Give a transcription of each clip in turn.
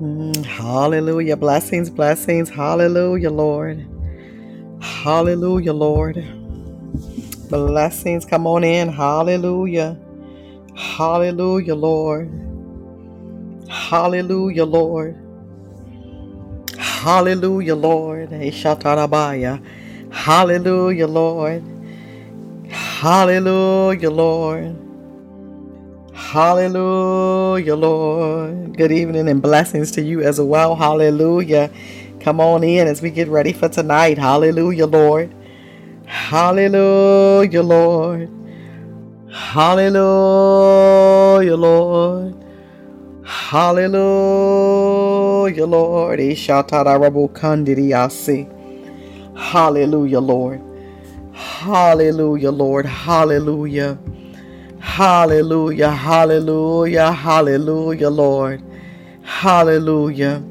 Mm, hallelujah. Blessings, blessings. Hallelujah, Lord. Hallelujah, Lord. Blessings. Come on in. Hallelujah. Hallelujah, Lord. Hallelujah, Lord. Hallelujah, Lord. Hallelujah, Lord. Hallelujah, Lord. Hallelujah, Lord. Good evening and blessings to you as well. Hallelujah. Come on in as we get ready for tonight. Hallelujah, Lord. Hallelujah, Lord. Hallelujah, Lord. Hallelujah, Lord. Hallelujah, Lord. Hallelujah, Lord. Hallelujah. Hallelujah, hallelujah, hallelujah, Lord. Hallelujah.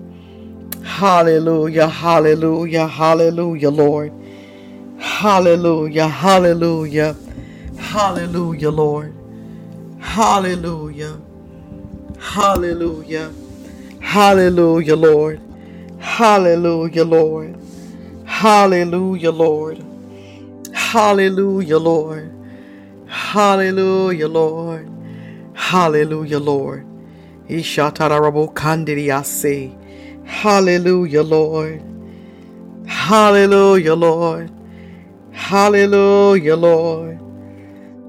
Hallelujah, hallelujah, hallelujah, Lord. Hallelujah, hallelujah, hallelujah, Lord. Hallelujah, hallelujah, hallelujah, Lord. Hallelujah, Lord. Hallelujah, Lord. Hallelujah, Lord. Hallelujah, Lord. Hallelujah, Lord. Ishatarabo kandiriase. Hallelujah, Lord. Hallelujah, Lord. Hallelujah, Lord.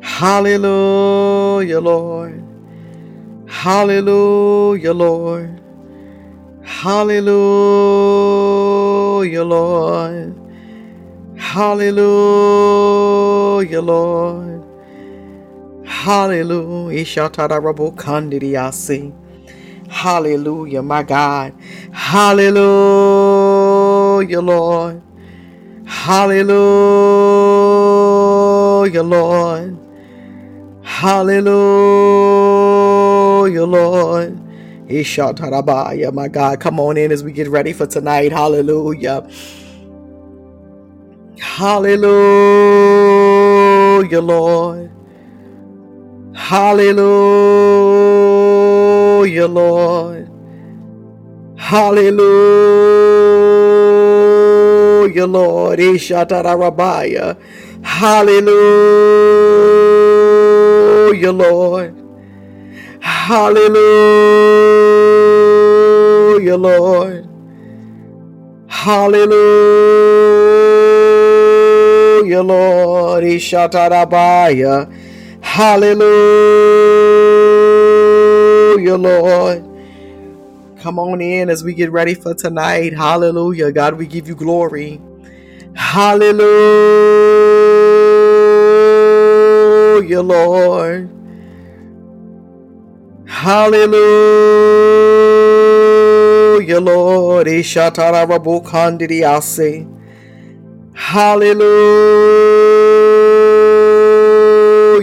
Hallelujah, Lord. Hallelujah, Lord. Hallelujah, Lord. Hallelujah, Lord. Hallelujah. Hallelujah, my God. Hallelujah, Lord. Hallelujah, Lord. Hallelujah, Lord. Ishatarabaya, my God. Come on in as we get ready for tonight. Hallelujah. Hallelujah, Lord. Hallelujah, Lord. Hallelujah, Lord. Ishatarabaya. Hallelujah, Lord. Hallelujah, Lord. Hallelujah, Lord. Ishatarabaya. Hallelujah, Lord. Come on in as we get ready for tonight. Hallelujah. God, we give you glory. Hallelujah, Lord. Hallelujah, Lord. Ishatarabukandiriase.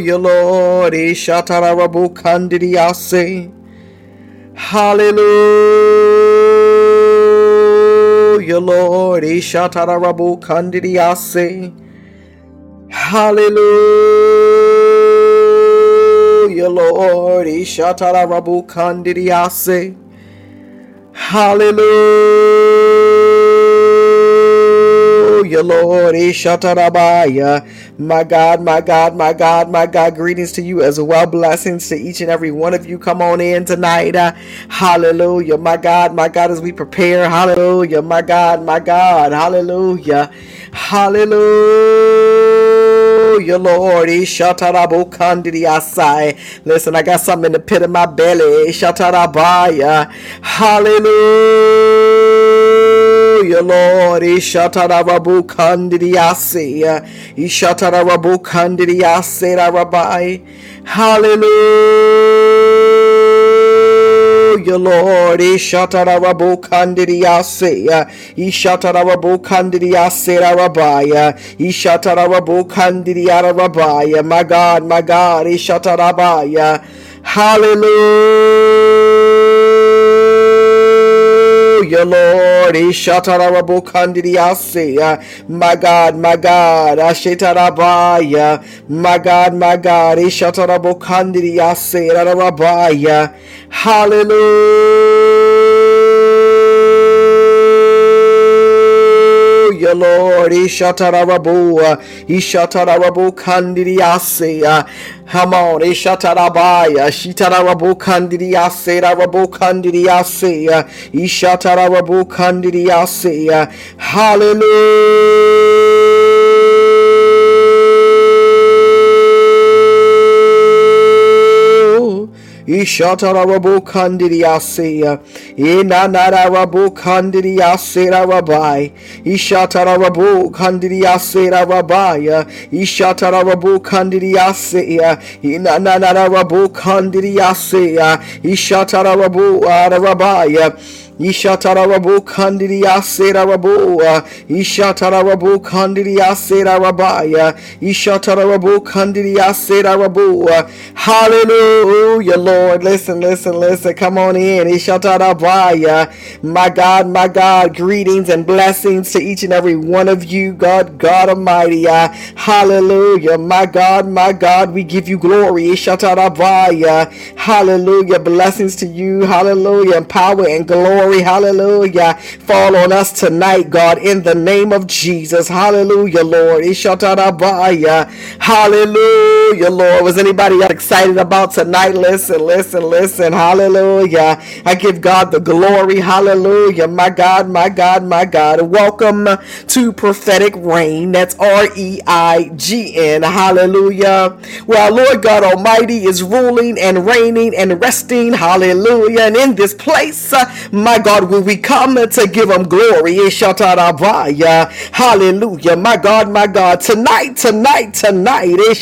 Eh, Hallelujah, Lord. Eh, Ishatarabukandiriase. Hallelujah, Lord. Eh, Ishatarabukandiriase. Hallelujah, Lord. Ishatarabukandiriase. Hallelujah, Lord. Eh, Ishatarabaya. My God, my God, my God, my God. Greetings to you as well. Blessings to each and every one of you. Come on in tonight. Uh, hallelujah. My God, my God, as we prepare. Hallelujah. My God, my God. Hallelujah. Hallelujah, Lord. Eh, Ishatarabukandiriasai. Listen, I got something in the pit of my belly. Eh, Ishatarabaya. Hallelujah, Lord. Ishatarabu kandiriase. Ishatarabu kandiriase rabai. Hallelujah, Lord. Ishatarabu kandiriase. Ishatarabu kandiriase rabaya. Ishatarabu kandiriara rabaya. My God, my God. Ishatarabaya. Hallelujah, Lord. My God, my God. Ashetarabaya. My God, my God. Ishatarabukandiriase. Rabaya. Hallelujah. Hallelujah, Lord. Ishatarabu. Ishatarabu Kandiriase. Come on, Ishatarabaya, Shitarabu Kandiriase, Rabu Kandiriase, Ishatarabu Kandiriase. Hallelujah. Ishatarabu Kandiriase, Inanarabu Kandiriase, Rabai, Ishatarabu Kandiriase, Rabaya, Ishatarabu Kandiriase, Inanarabu Kandiriase, Ishatarabu Arabaya. Ishatarabu Kandiria Serarabu, Ishatarabu Kandiria Serarabaya, Ishatarabu Kandiria Serarabu. Hallelujah, Lord. Listen, listen, listen. Come on in. Ishatarabaya. My God, my God, greetings and blessings to each and every one of you, God, God Almighty. Hallelujah. My God, my God, we give you glory. Ishatarabaya. Hallelujah. Blessings to you. Hallelujah. Power and glory glory, hallelujah, fall on us tonight, God, in the name of Jesus. Hallelujah, Lord. Hallelujah, Lord. Was anybody excited about tonight? Listen, listen, listen. Hallelujah. I give God the glory. Hallelujah. My God, my God, my God. Welcome to prophetic reign. That's R E I G N. Hallelujah. Our Lord God Almighty is ruling and reigning and resting. Hallelujah. And in this place, my God, when we come to give him glory, eh, hallelujah, my God, my God, tonight, tonight, tonight, eh,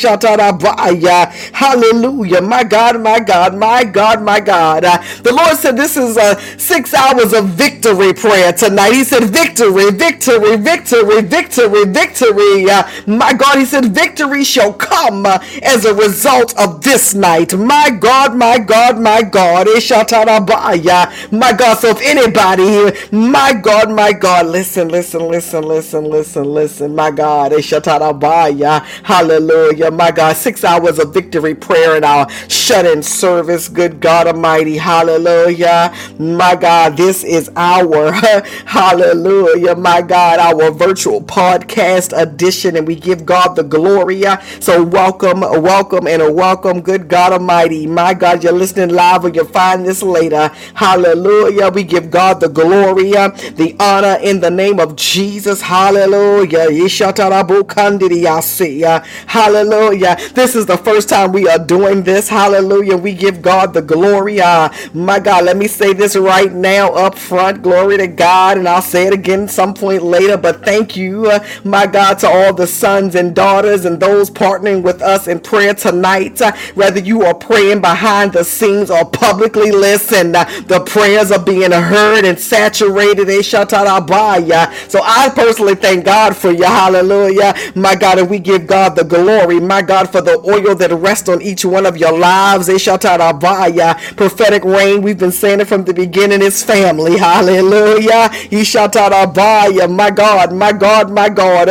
hallelujah, my God, my God, my God, my God. Uh, the Lord said this is a six hours of victory prayer tonight. He said, Victory, victory, victory, victory, victory. Uh, my God, He said, Victory shall come as a result of this night. My God, my God, my God. Eh, my God, so anybody here. My God, my God. Listen, listen, listen, listen, listen, listen. My God. Hallelujah. My God. Six hours of victory prayer in our shut in service. Good God Almighty. Hallelujah. My God. This is our hallelujah. My God. Our virtual podcast edition. And we give God the glory. So welcome, welcome, and a welcome. Good God Almighty. My God. You're listening live or you'll find this later. Hallelujah. We give God the glory, uh, the honor in the name of Jesus. Hallelujah. Hallelujah. This is the first time we are doing this. Hallelujah. We give God the glory. Uh, my God, let me say this right now up front. Glory to God. And I'll say it again some point later. But thank you, uh, my God, to all the sons and daughters and those partnering with us in prayer tonight. Uh, whether you are praying behind the scenes or publicly, listen, uh, the prayers are being heard and saturated. So I personally thank God for you. Hallelujah. My God, and we give God the glory. My God, for the oil that rests on each one of your lives. You. Prophetic reign. We've been saying it from the beginning. It's family. Hallelujah. You. My God, my God, my God.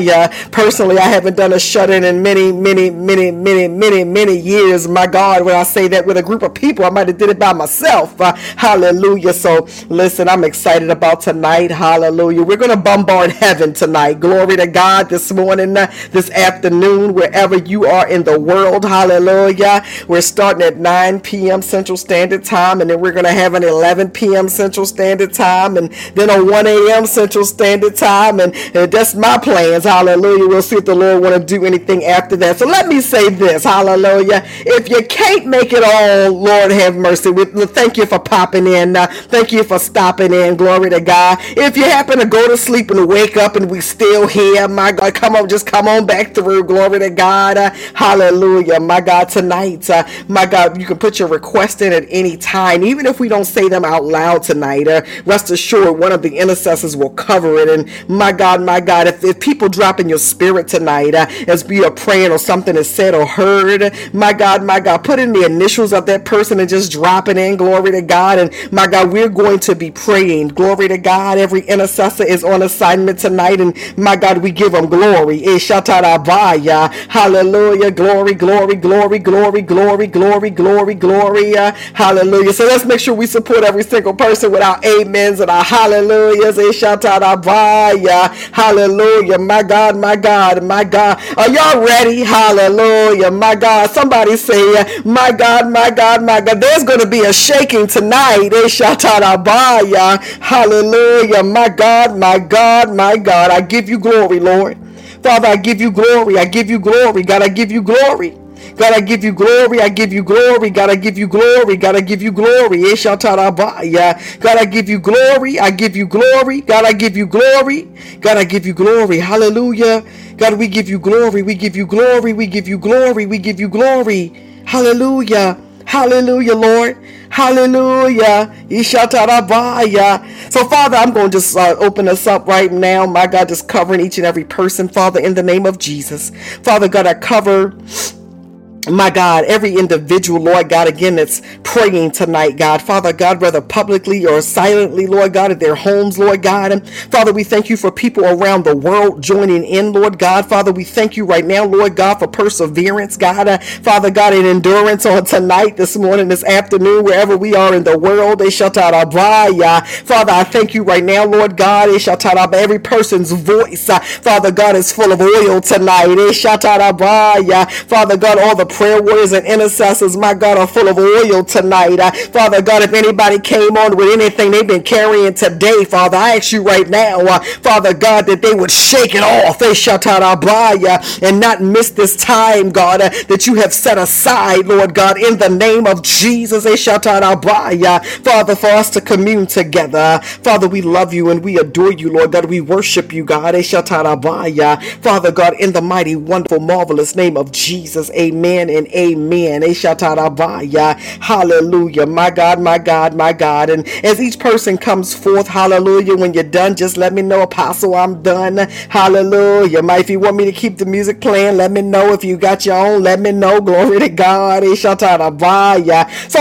You. Personally, I haven't done a shut in in many, many, many, many, many, many years. My God, when I say that with a group of people, I might have did it by myself. Uh, hallelujah. So listen, I'm excited about tonight. Hallelujah. We're going to bombard heaven tonight. Glory to God this morning, uh, this afternoon, wherever you are in the world. Hallelujah. We're starting at 9 p.m. Central Standard Time, and then we're going to have an 11 p.m. Central Standard Time, and then a 1 a.m. Central Standard Time, and, and that's my plans. Hallelujah. We'll see if the Lord want to do anything after that. So let me say this. Hallelujah. If you can't make it all, Lord have mercy. We, thank you for popping in. Uh, thank you for stopping in. Glory to God. If you happen to go to sleep and wake up and we still here, my God, come on, just come on back through. Glory to God. Uh, hallelujah. My God, tonight, uh, my God, you can put your request in at any time, even if we don't say them out loud tonight. Uh, rest assured, one of the intercessors will cover it. And my God, my God, if, if people drop in your spirit tonight uh, as we are praying or something is said or heard, my God, my God, put in the initials of that person and just drop it in. Glory to God God. And my God, we're going to be praying. Glory to God. Every intercessor is on assignment tonight. And my God, we give them glory. Eh, hallelujah. Glory, glory, glory, glory, glory, glory, glory, glory. Uh, hallelujah. So let's make sure we support every single person with our amens and our hallelujahs. Eh, hallelujah. My God, my God, my God. Are y'all ready? Hallelujah. My God. Somebody say, my God, my God, my God. There's going to be a shaking tonight. Night Ishada Bayah hallelujah. My God, my God, my God. I give you glory, Lord. Father, I give you glory. I give you glory. God, I give you glory. God, I give you glory. I give you glory. God, I give you glory. God, I give you glory. God, I give you glory. I give you glory. God, I give you glory. God, I give you glory. Hallelujah. God, we give you glory. We give you glory. We give you glory. We give you glory. Hallelujah. Hallelujah, Lord. Hallelujah. So, Father, I'm going to just uh, open us up right now. My God, just covering each and every person, Father, in the name of Jesus. Father God, I cover my God, every individual, Lord God, again, that's praying tonight, God. Father God, whether publicly or silently, Lord God, at their homes, Lord God. And Father, we thank you for people around the world joining in, Lord God. Father, we thank you right now, Lord God, for perseverance, God. Uh, Father God, and endurance on tonight, this morning, this afternoon, wherever we are in the world. They our Father, I thank you right now, Lord God. Every person's voice. Uh, Father God is full of oil tonight. Father God, all the prayer warriors and intercessors, my God, are full of oil tonight. Uh, Father God, if anybody came on with anything they've been carrying today, Father, I ask you right now, uh, Father God, that they would shake it off, they shut out our and not miss this time, God, uh, that you have set aside, Lord God, in the name of Jesus. They shut out our Father, for us to commune together. Father, we love you and we adore you, Lord God. We worship you, God. Our Father God, in the mighty, wonderful, marvelous name of Jesus. Amen amen and amen. Hallelujah. My God, my God, my God. And as each person comes forth, hallelujah, when you're done, just let me know, Apostle, I'm done. Hallelujah. My, if you want me to keep the music playing, let me know. If you got your own, let me know. Glory to God. So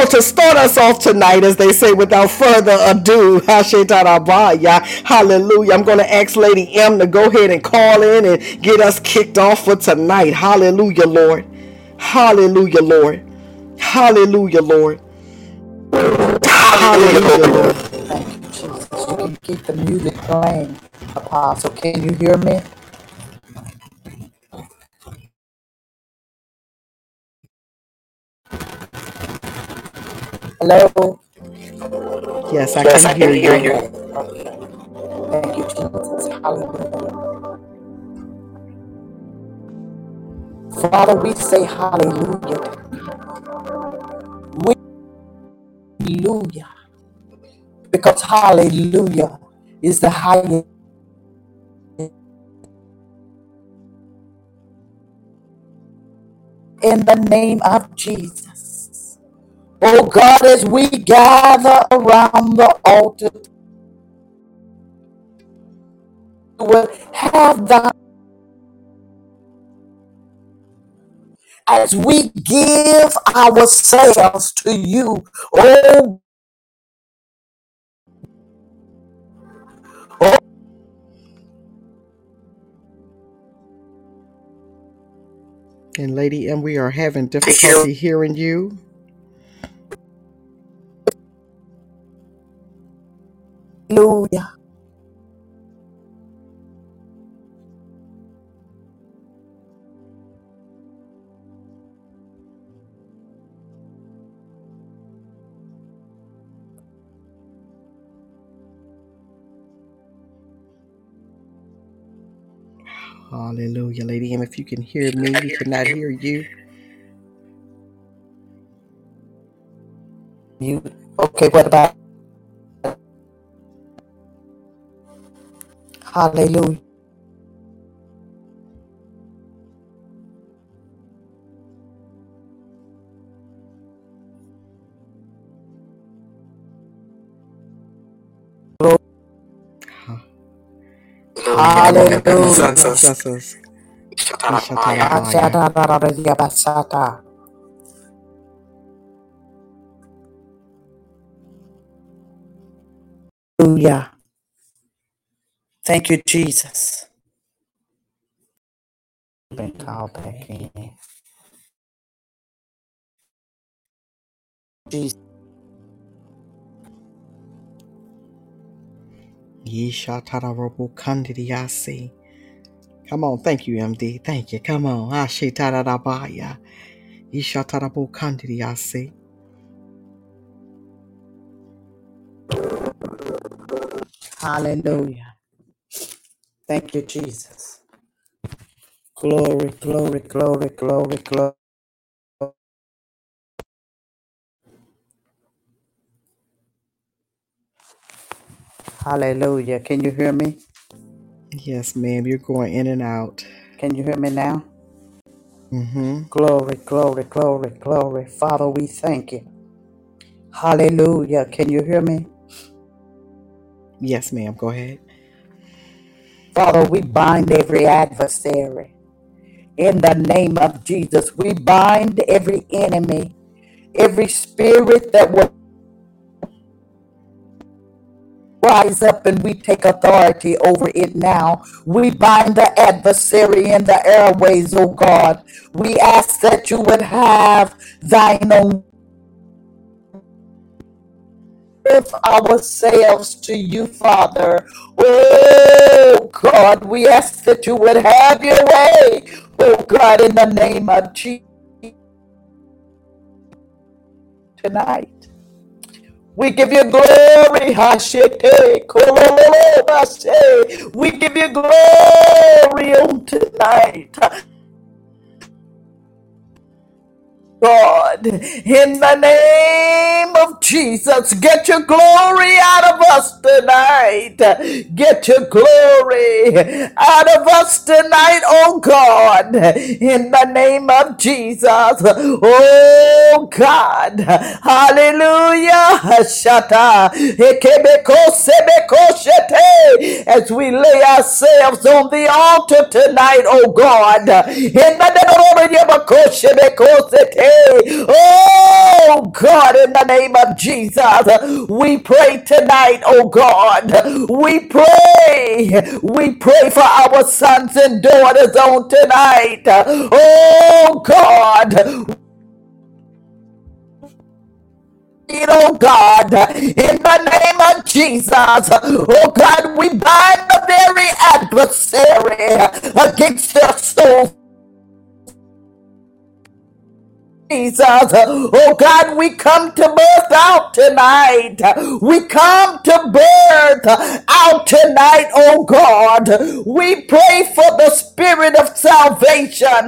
to start us off tonight, as they say, without further ado, hallelujah. I'm going to ask Lady M to go ahead and call in and get us kicked off for tonight. Hallelujah, Lord. Hallelujah, Lord. Hallelujah, Lord. Hallelujah, Lord. Thank you, Jesus. You can keep the music playing, Apostle. Can you hear me? Hello? Yes, I can hear you. Thank you, Jesus. Hallelujah. Father, we say hallelujah. We hallelujah. Because hallelujah is the highest. In the name of Jesus. Oh God, as we gather around the altar, will have thy as we give ourselves to you. Oh, oh And Lady M, we are having difficulty hearing you. hallelujah. Hallelujah, Lady M. If you can hear me, we cannot hear you. You okay? What about Hallelujah? Hallelujah. Jesus. Hallelujah. Thank you, Jesus. Been called back in. Jesus. Yeshatarabokandidiyasi. Come on, thank you, MD. Thank you. Come on. Ashitarabaya. Yeshatarabokandidiyasi. Hallelujah. Thank you, Jesus. Glory, glory, glory, glory, glory. Hallelujah. Can you hear me? Yes, ma'am. You're going in and out. Can you hear me now? Mm-hmm. Glory, glory, glory, glory. Father, we thank you. Hallelujah. Can you hear me? Yes, ma'am. Go ahead. Father, we bind every adversary. In the name of Jesus, we bind every enemy, every spirit that will rise up and we take authority over it now. We bind the adversary in the airways, oh God. We ask that you would have thine own give ourselves to you, Father. Oh God, we ask that you would have your way. Oh God, in the name of Jesus tonight. We give you glory, Hashete. We give you glory on tonight. God, in the name of Jesus, get your glory out of us tonight. Get your glory out of us tonight, oh God, in the name of Jesus. Oh God, hallelujah. As we lay ourselves on the altar tonight, oh God, in the name of Oh God, in the name of Jesus, we pray tonight, oh God. We pray. We pray for our sons and daughters on tonight. Oh God. Oh God, in the name of Jesus, oh God, we bind the very adversary against their soul Jesus. Oh God, we come to birth out tonight. We come to birth out tonight, oh God. We pray for the spirit of salvation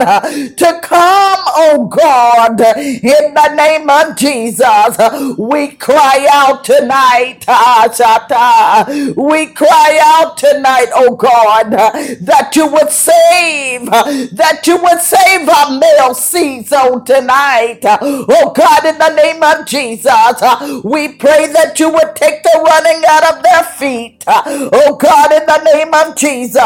to come, oh God, in the name of Jesus. We cry out tonight, we cry out tonight, oh God, that you would save, that you would save our male seeds on tonight tonight. Oh God, in the name of Jesus, we pray that you would take the running out of their feet. Oh God, in the name of Jesus.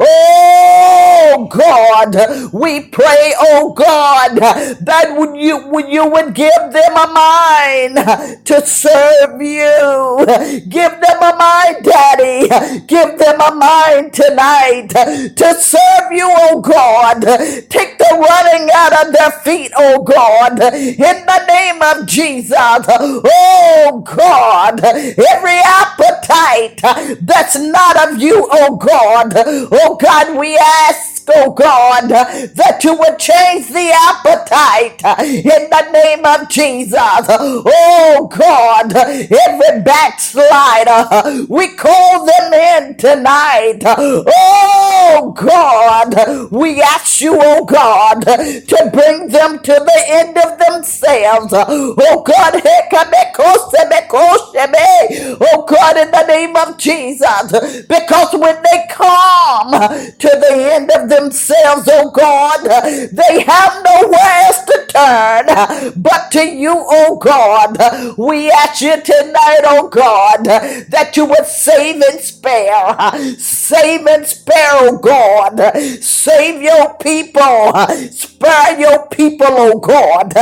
Oh God, we pray, oh God, that would you would you would give them a mind to serve you. Give them a mind, Daddy. Give them a mind tonight to serve you, oh God. Take the running out of their feet, oh God. In the name of Jesus. Oh God, every appetite that's not of you, oh God, oh God, we ask oh God, that you would change the appetite in the name of Jesus. Oh God, every backslider, we call them in tonight. Oh God, we ask you, oh God, to bring them to the end of themselves. Oh God, oh God, in the name of Jesus, because when they come to the end of themselves, oh God. They have nowhere else to turn but to you, oh God. We ask you tonight, oh God, that you would save and spare. Save and spare, oh God. Save your people. Spare your people, oh God.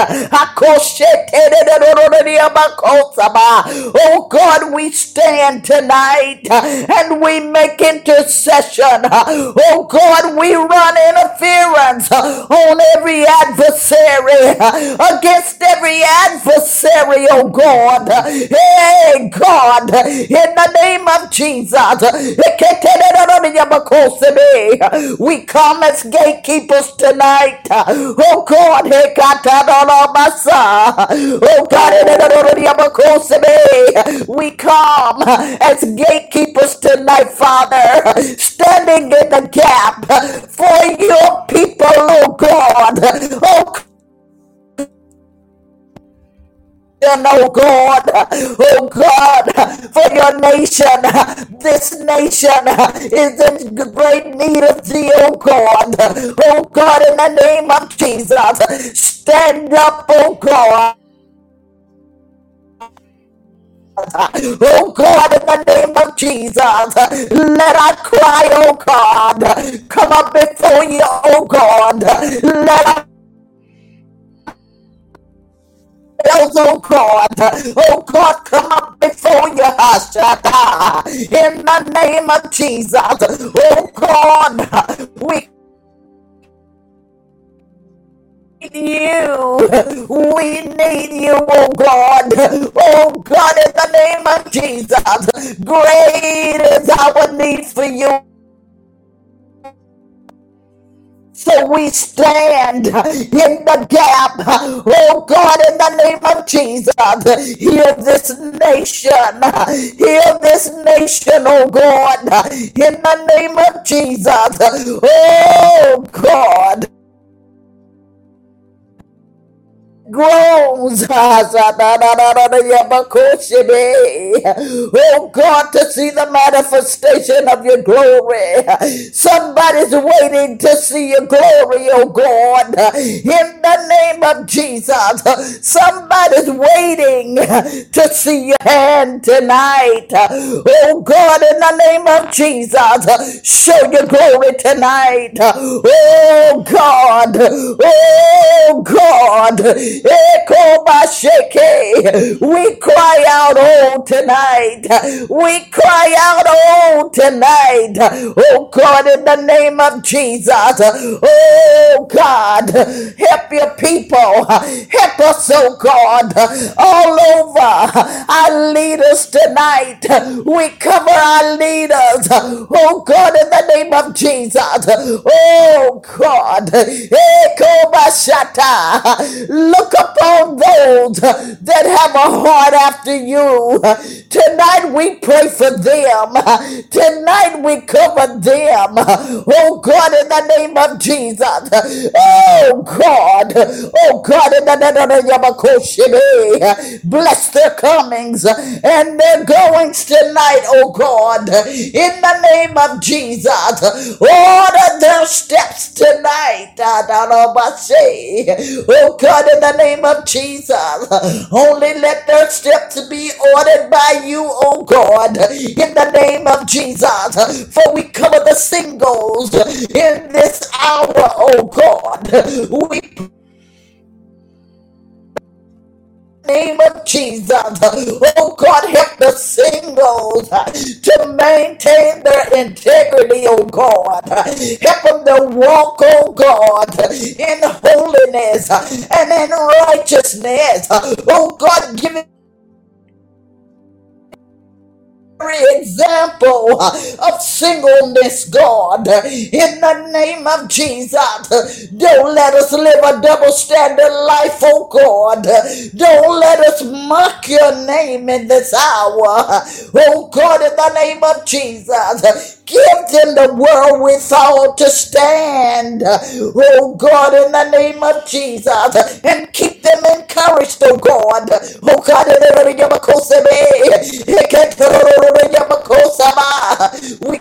Oh God, we stand tonight and we make intercession. Oh God, we run interference on every adversary, against every adversary, oh God. Hey God, in the name of Jesus, we come as gatekeepers tonight. Oh God, hey, oh God, we come as gatekeepers tonight, Father, standing in the gap for your people, oh God. Oh oh God, oh God, for your nation. This nation is in great need of thee, oh God. Oh God, in the name of Jesus, stand up, oh God. Oh God, in the name of Jesus, let us cry, oh God. Come up before you, oh God. Let else, oh God. Oh God, come up before you, Hashata. In the name of Jesus. Oh God, we you. We need you, oh God. Oh God, in the name of Jesus. Great is our need for you. So we stand in the gap, oh God, in the name of Jesus. Heal this nation, heal this nation, oh God, in the name of Jesus. Oh God. Groans. Oh God, to see the manifestation of your glory. Somebody's waiting to see your glory, oh God. In the name of Jesus, somebody's waiting to see your hand tonight. Oh God, in the name of Jesus, show your glory tonight. Oh God, oh God. Echo Bashake, we cry out, oh, tonight. We cry out, oh, tonight. Oh, God, in the name of Jesus. Oh, God, help your people. Help us, oh, God, all over our leaders tonight. We cover our leaders. Oh, God, in the name of Jesus. Oh, God. Look Look upon those that have a heart after you. Tonight we pray for them. Tonight we cover them. Oh God, in the name of Jesus. Oh God. Oh God, in the name of. Bless their comings and their goings tonight, oh God. In the name of Jesus. Order their steps tonight. Ah, oh God, in the name of Jesus. Only let their steps be ordered by you, oh God, in the name of Jesus. For we cover the singles in this hour, oh God. We name of Jesus. Oh God, help the singles to maintain their integrity, oh God. Help them to walk, oh God, in holiness and in righteousness. Oh God, give it example of singleness, God. In the name of Jesus, don't let us live a double standard life, oh God. Don't let us mock your name in this hour, oh God, in the name of Jesus. Give them the world withal to stand. Oh God, in the name of Jesus. And keep them encouraged, oh God. Oh God, we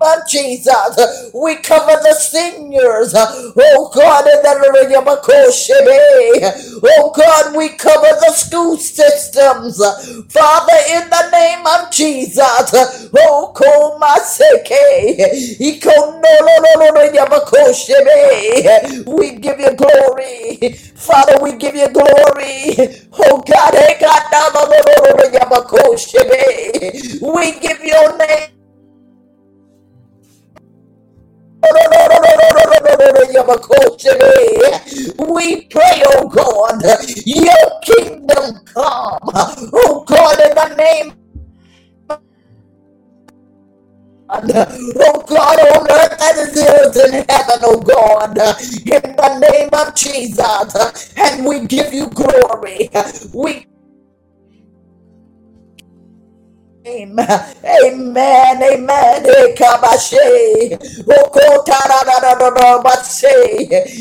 of Jesus. We cover the seniors. Oh God, in the Oh God, we cover the school systems. Father, in the name of Jesus. Oh Komaseke. We give you glory. Father, we give you glory. Oh God, eh, Yamakoshebe. We give your name. We pray, oh God, your kingdom come. Oh God, in the name Oh God, on earth as it is in heaven, oh God, in the name of Jesus, and we give you glory. We Amen. Amen. Amen.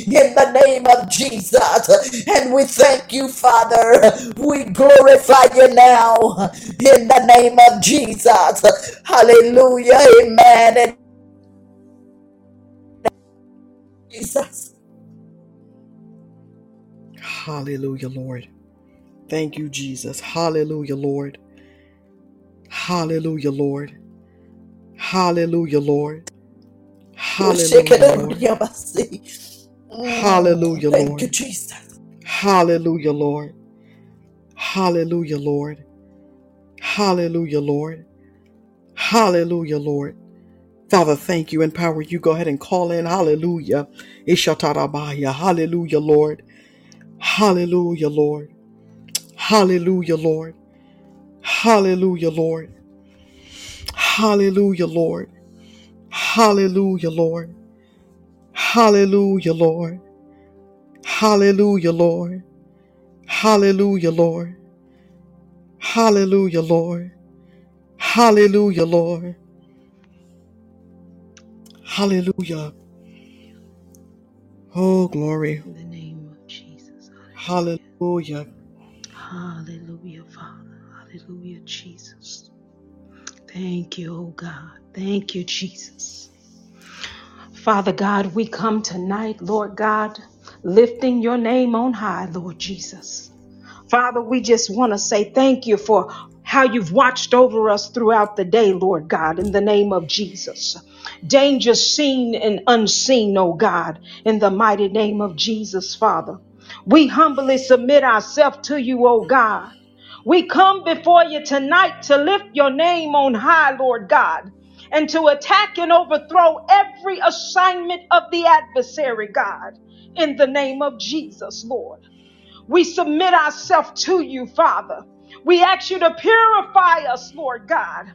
In the name of Jesus. And we thank you, Father. We glorify you now. In the name of Jesus. Hallelujah. Amen. And Jesus. Hallelujah, Lord. Thank you, Jesus. Hallelujah, Lord. Hallelujah, Lord. Hallelujah, Lord. Hallelujah, Lord. Hallelujah, Thank you, Lord. Jesus. Hallelujah, Lord. Hallelujah, Lord. Hallelujah, Lord. Hallelujah, Lord. Father, thank you. Empower you. Go ahead and call in. Hallelujah. Ishatarabaya. Hallelujah, Lord. Hallelujah, Lord. Hallelujah, Lord. Hallelujah, Lord. Hallelujah, Lord. Hallelujah, Lord. Hallelujah, Lord. Hallelujah, Lord. Hallelujah, Lord. Hallelujah, Lord. Hallelujah, Lord. Hallelujah. Oh, glory. In the name of Jesus. Hallelujah. Hallelujah. Hallelujah, Father. Hallelujah, Jesus. Thank you, oh God. Thank you, Jesus. Father God, we come tonight, Lord God, lifting your name on high, Lord Jesus. Father, we just want to say thank you for how you've watched over us throughout the day, Lord God, in the name of Jesus. Danger seen and unseen, oh God, in the mighty name of Jesus, Father. We humbly submit ourselves to you, oh God. We come before you tonight to lift your name on high, Lord God, and to attack and overthrow every assignment of the adversary, God, in the name of Jesus, Lord. We submit ourselves to you, Father. We ask you to purify us, Lord God.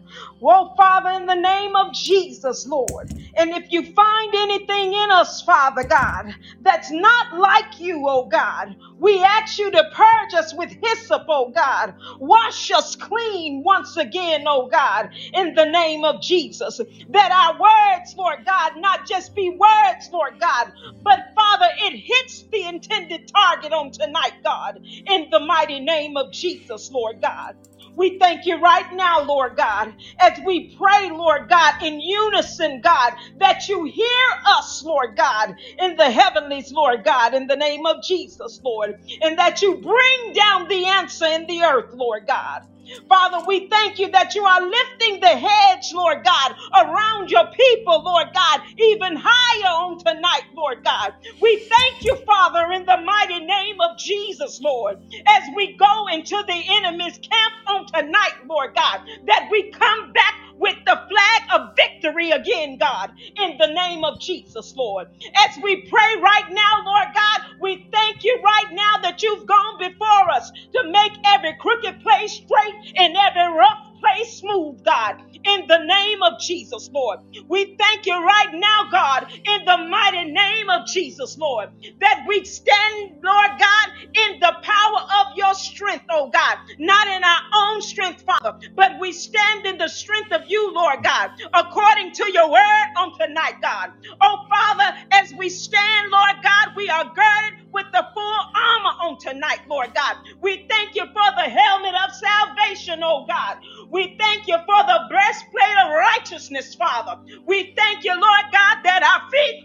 Oh, Father, in the name of Jesus, Lord. And if you find anything in us, Father God, that's not like you, oh God, we ask you to purge us with hyssop, oh God. Wash us clean once again, oh God, in the name of Jesus. That our words, Lord God, not just be words, Lord God, but Father, it hits the intended target on tonight, God, in the mighty name of Jesus, Lord God. We thank you right now, Lord God, as we pray, Lord God, in unison, God, that you hear us, Lord God, in the heavenlies, Lord God, in the name of Jesus, Lord, and that you bring down the answer in the earth, Lord God. Father, we thank you that you are lifting the hedge, Lord God, around your people, Lord God, even higher on tonight, Lord God. We thank you, Father, in the mighty name of Jesus, Lord, as we go into the enemy's camp on tonight, Lord God, that we come back with the flag of victory again, God, in the name of Jesus, Lord. As we pray right now, Lord God, we thank you right now that you've gone before us to make every crooked place straight and every rough place smooth, God, in the name of Jesus, Lord. We thank you right now, God, in the mighty name of Jesus, Lord, that we stand, Lord God, in the power of your strength, oh God, not in our own strength, Father, but we stand in the strength of you, Lord God, according to your word on tonight, God. Oh Father, as we stand, Lord God, we are girded with the full armor on tonight, Lord God. We thank you for the helmet of salvation, oh God. We thank you for the breastplate of righteousness, Father. We thank you, Lord God, that our feet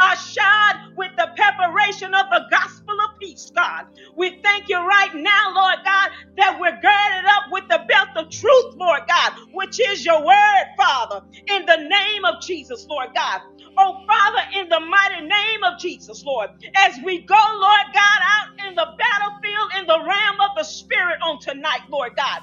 are shod with the preparation of the gospel of peace, God. We thank you right now, Lord God, that we're girded up with the belt of truth, Lord God, which is your word, Father, in the name of Jesus, Lord God. Oh, Father, in the mighty name of Jesus, Lord, as we go, Lord God, out in the battlefield, in the realm of the Spirit on tonight, Lord God.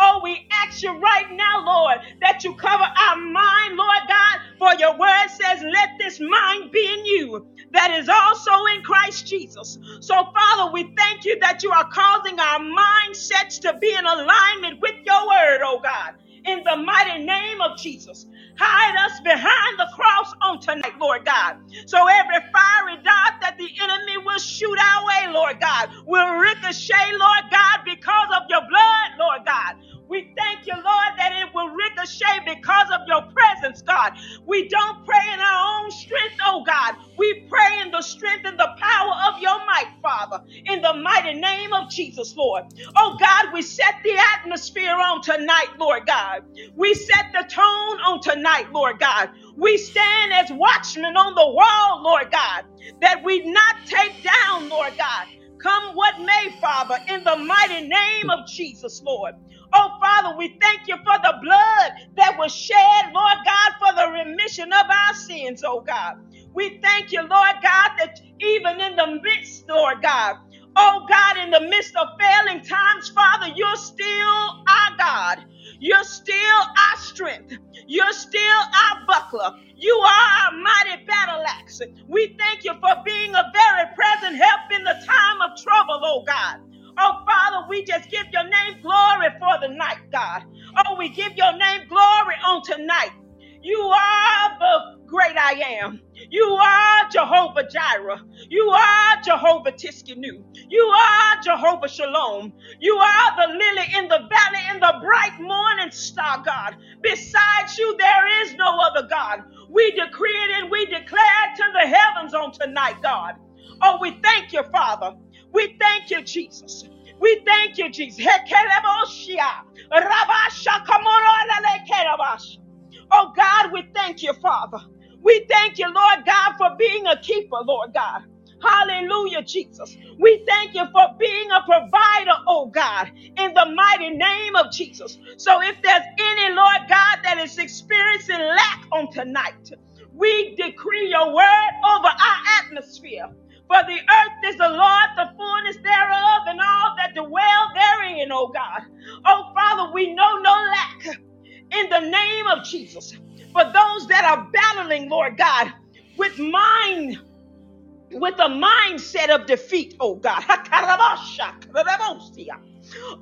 Oh, we ask you right now, Lord, that you cover our mind, Lord God, for your word says, let this mind be in you that is also in Christ Jesus. So, Father, we thank you that you are causing our mindsets to be in alignment with your word, oh God in the mighty name of Jesus. Hide us behind the cross on tonight, Lord God. So every fiery dart that the enemy will shoot our way, Lord God, will ricochet, Lord God, because of your blood, Lord God. We thank you, Lord, that it will ricochet because of your presence, God. We don't pray in our own strength, oh God. We pray in the strength and the power of your might, Father, in the mighty name of Jesus, Lord. Oh God, we set the atmosphere on tonight, Lord God. We set the tone on tonight, Lord God. We stand as watchmen on the wall, Lord God, that we not take down, Lord God. Come what may, Father, in the mighty name of Jesus, Lord. Oh, Father, we thank you for the blood that was shed, Lord God, for the remission of our sins, oh God. We thank you, Lord God, that even in the midst, Lord God, oh God, in the midst of failing times, Father, you're still our God. You're still our strength. You're still our buckler. You are our mighty battle axe. We thank you for being a very present help in the time of trouble, oh God. Oh, Father, we just give your name glory for the night, God. Oh, we give your name glory on tonight. You are the great I am. You are Jehovah Jireh. You are Jehovah Tsidkenu. You are Jehovah Shalom. You are the lily in the valley in the bright morning star, God. Besides you, there is no other God. We decree it and we declare it to the heavens on tonight, God. Oh, we thank you, Father. We thank you, Jesus. We thank you, Jesus. Hekeleboshia. Rabashakamonolalekerabash. Oh, oh God, we thank you, Father. We thank you, Lord God, for being a keeper, Lord God. Hallelujah, Jesus. We thank you for being a provider, oh God, in the mighty name of Jesus. So if there's any, Lord God, that is experiencing lack on tonight, we decree your word over our atmosphere. For the earth is the Lord, the fullness thereof, and all that dwell therein, oh God. Oh Father, we know no lack in the name of Jesus. For those that are battling, Lord God, with mind, with a mindset of defeat, oh God.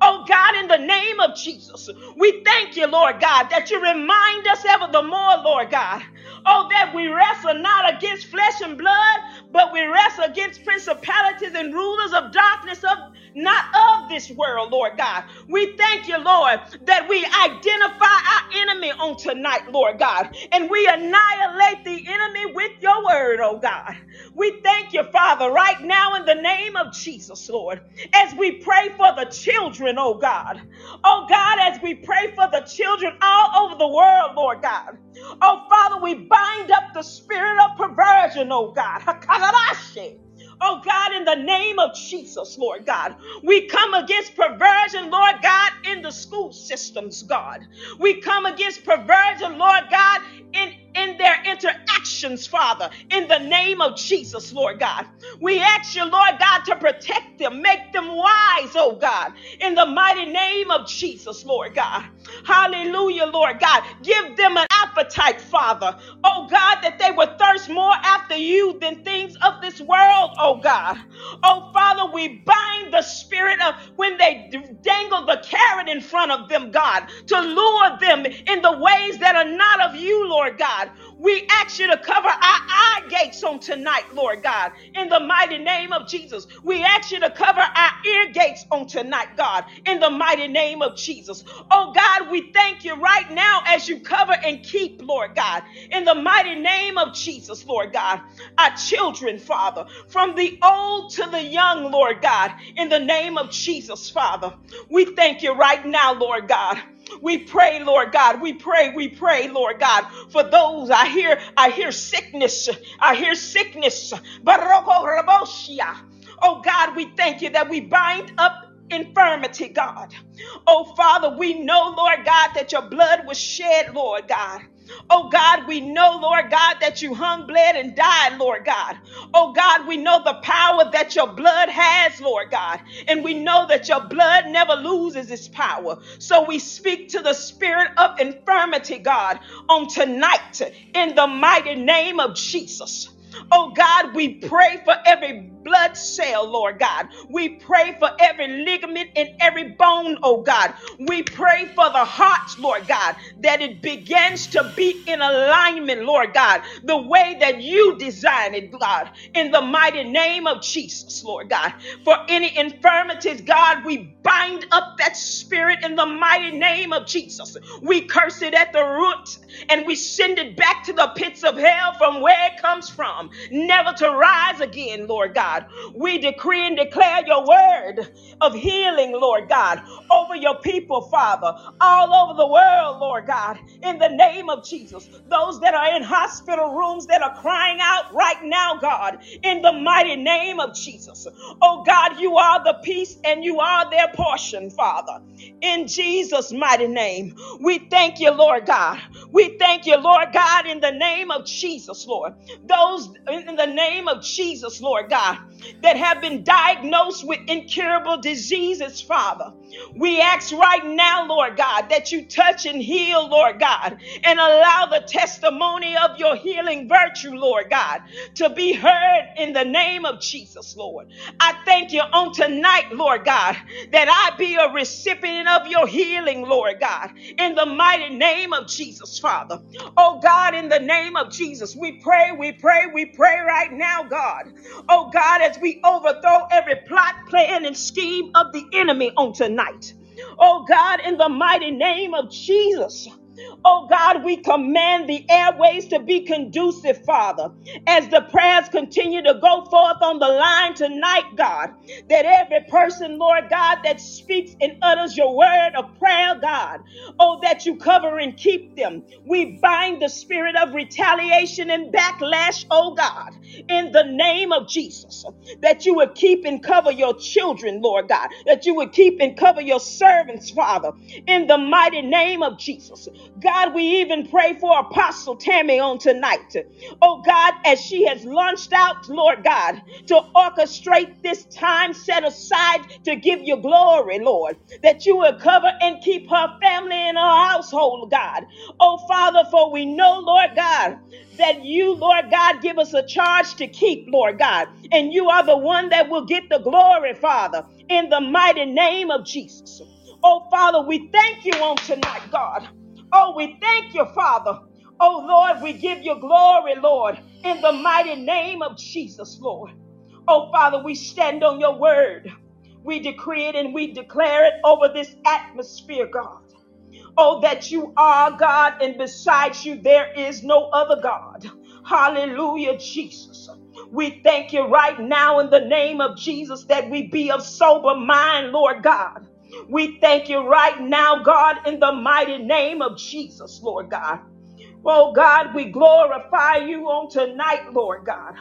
Oh God, in the name of Jesus, we thank you, Lord God, that you remind us ever the more, Lord God. Oh, that we wrestle not against flesh and blood, but we wrestle against principalities and rulers of darkness of not of this world, Lord God. We thank you, Lord, that we identify our enemy on tonight, Lord God, and we annihilate the enemy with your word, oh God. We thank you, Father, right now in the name of Jesus, Lord, as we pray for the children, oh God. Oh God, as we pray for the children all over the world, Lord God. Oh Father, we bind up the spirit of perversion, oh God. Oh God, in the name of Jesus, Lord God, we come against perversion, Lord God, in the school systems, God. We come against perversion, Lord God, in, in their interactions, Father, in the name of Jesus, Lord God. We ask you, Lord God, to protect them, make them wise, oh God, in the mighty name of Jesus, Lord God. Hallelujah, Lord God. Give them an appetite, Father, oh God, that they would thirst more after you than things of this world, oh God. Oh Father, we bind the spirit of when they dangle the carrot in front of them, God, to lure them in the ways that are not of you, Lord God. We ask you to cover our eye gates on tonight, Lord God, in the mighty name of Jesus. We ask you to cover our ear gates on tonight, God, in the mighty name of Jesus. Oh God, we thank you right now as you cover and keep, Lord God, in the mighty name of Jesus, Lord God, our children, Father, from the old to the young, Lord God, in the name of Jesus, Father. We thank you right now, Lord God. We pray, Lord God. We pray, we pray, Lord God, for those I hear, I hear sickness. I hear sickness. Oh God, we thank you that we bind up infirmity, God. Oh Father, we know, Lord God, that your blood was shed, Lord God. Oh God, we know, Lord God, that you hung, bled, and died, Lord God. Oh God, we know the power that your blood has, Lord God. And we know that your blood never loses its power. So we speak to the spirit of infirmity, God, on tonight in the mighty name of Jesus. Oh God, we pray for every blood cell, Lord God. We pray for every ligament and every bone, oh God. We pray for the hearts, Lord God, that it begins to be in alignment, Lord God, the way that you designed it, God, in the mighty name of Jesus, Lord God. For any infirmities, God, we bind up that spirit in the mighty name of Jesus. We curse it at the root and we send it back to the pits of hell from where it comes from, never to rise again, Lord God. We decree and declare your word of healing, Lord God, over your people, Father, all over the world, Lord God, in the name of Jesus. Those that are in hospital rooms that are crying out right now, God, in the mighty name of Jesus. Oh God, you are the peace and you are their portion, Father. In Jesus' mighty name, we thank you, Lord God. We thank you, Lord God, in the name of Jesus, Lord. Those in the name of Jesus, Lord God, that have been diagnosed with incurable diseases, Father. We ask right now, Lord God, that you touch and heal, Lord God, and allow the testimony of your healing virtue, Lord God, to be heard in the name of Jesus, Lord. I thank you on tonight, Lord God, that I be a recipient of your healing, Lord God, in the mighty name of Jesus, Father. Oh God, in the name of Jesus, we pray, we pray, we pray right now, God. Oh God, as we overthrow every plot, plan, and scheme of the enemy on tonight. Oh God, in the mighty name of Jesus. Oh God, we command the airways to be conducive, Father, as the prayers continue to go forth on the line tonight, God. That every person, Lord God, that speaks and utters your word of prayer, God, oh, that you cover and keep them. We bind the spirit of retaliation and backlash, oh God, in the name of Jesus. That you would keep and cover your children, Lord God. That you would keep and cover your servants, Father, in the mighty name of Jesus. God, we even pray for Apostle Tammy on tonight. Oh God, as she has launched out, Lord God, to orchestrate this time set aside to give you glory, Lord, that you will cover and keep her family and her household, God. Oh Father, for we know, Lord God, that you, Lord God, give us a charge to keep, Lord God. And you are the one that will get the glory, Father, in the mighty name of Jesus. Oh, Father, we thank you on tonight, God. Oh, we thank you, Father. Oh, Lord, we give you glory, Lord, in the mighty name of Jesus, Lord. Oh, Father, we stand on your word. We decree it and we declare it over this atmosphere, God. Oh, that you are God, and besides you, there is no other God. Hallelujah, Jesus. We thank you right now in the name of Jesus that we be of sober mind, Lord God. We thank you right now, God, in the mighty name of Jesus, Lord God. Oh God, we glorify you on tonight, Lord God.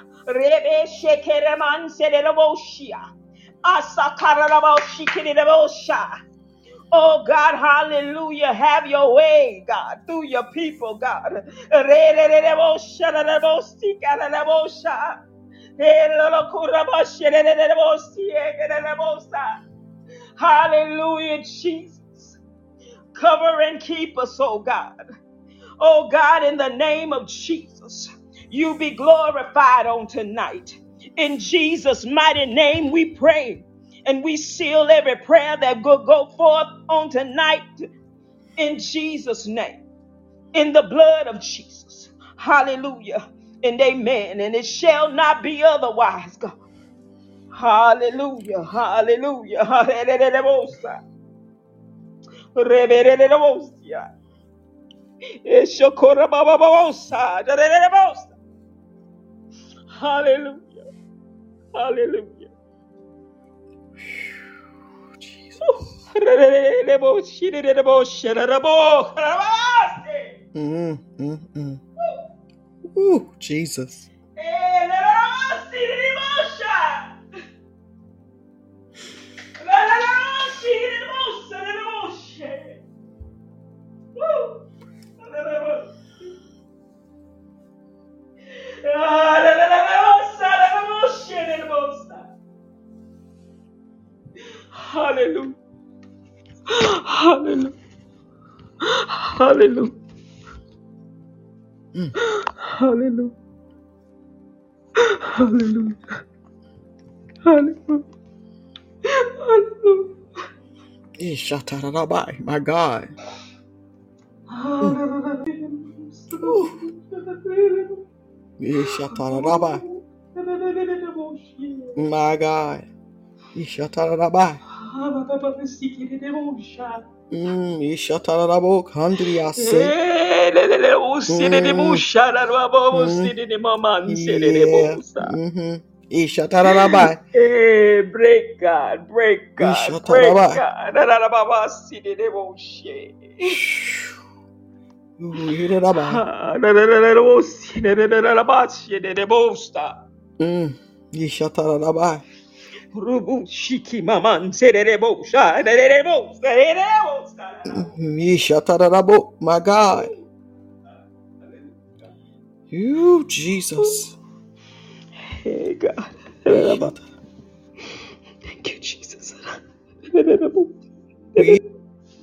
Oh God, hallelujah. Have your way, God, through your people, God. Re-re-re-re-bo-sha-ra-ra-bo-si-ka-ra-ra-bo-sha. Re-lo-lo-ku-ra-bo-shi-re-re-re-re-bo-sa. Hallelujah, Jesus. Cover and keep us, oh God. Oh God, in the name of Jesus, you be glorified on tonight. In Jesus' mighty name we pray. And we seal every prayer that will go forth on tonight in Jesus' name in the blood of Jesus. Hallelujah. And amen. And it shall not be otherwise, God. Hallelujah. Hallelujah. Hallelujah. Reberererosia. Eshokorabababosa. Reberererosa. Hallelujah. Hallelujah. Jesus. Reberererosia. Reberererosia. Reberererosia. Mm, mm, mm. Ooh, Jesus. Eh, Hallelujah. Hallelujah. Hallelujah. Mm. Hallelujah. Hallelujah. Hallelujah. Ishatarabai. My God. Ishatarabai. My God. Ishatarabai. Mm, Ishatarabo Kandriase. Mm, mm. Mm-hmm. Ishatarabai. Eh, break God, break God, break Ishatarabai. God. Ha, rarararabosi, rarararabasididibusta. Mm, Ishatarabai. Rubushiki maman. Mm, Ishatarabo. My God. You, Jesus. Hey God. Thank you, Jesus.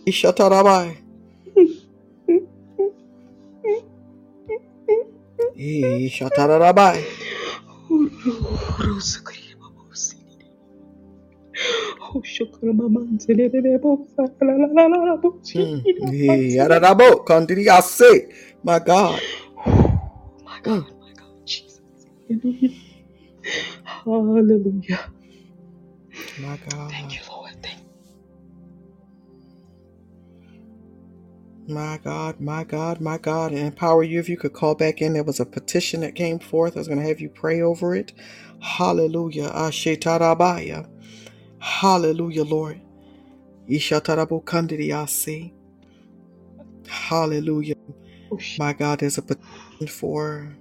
Ishatarabai. Ishatarabai. Urusukuribobosi. Oh. Mm, Kandriase. My God. My God, my God, Jesus. Hallelujah. Hallelujah. My God. Thank you, Lord. Thank My God, my God, my God, and empower you if you could call back in. There was a petition that came forth. I was going to have you pray over it. Hallelujah. Ashetarabaya. Hallelujah, Lord. Ishatarabo kandiriase. Hallelujah. Oh, my God, there's a petition for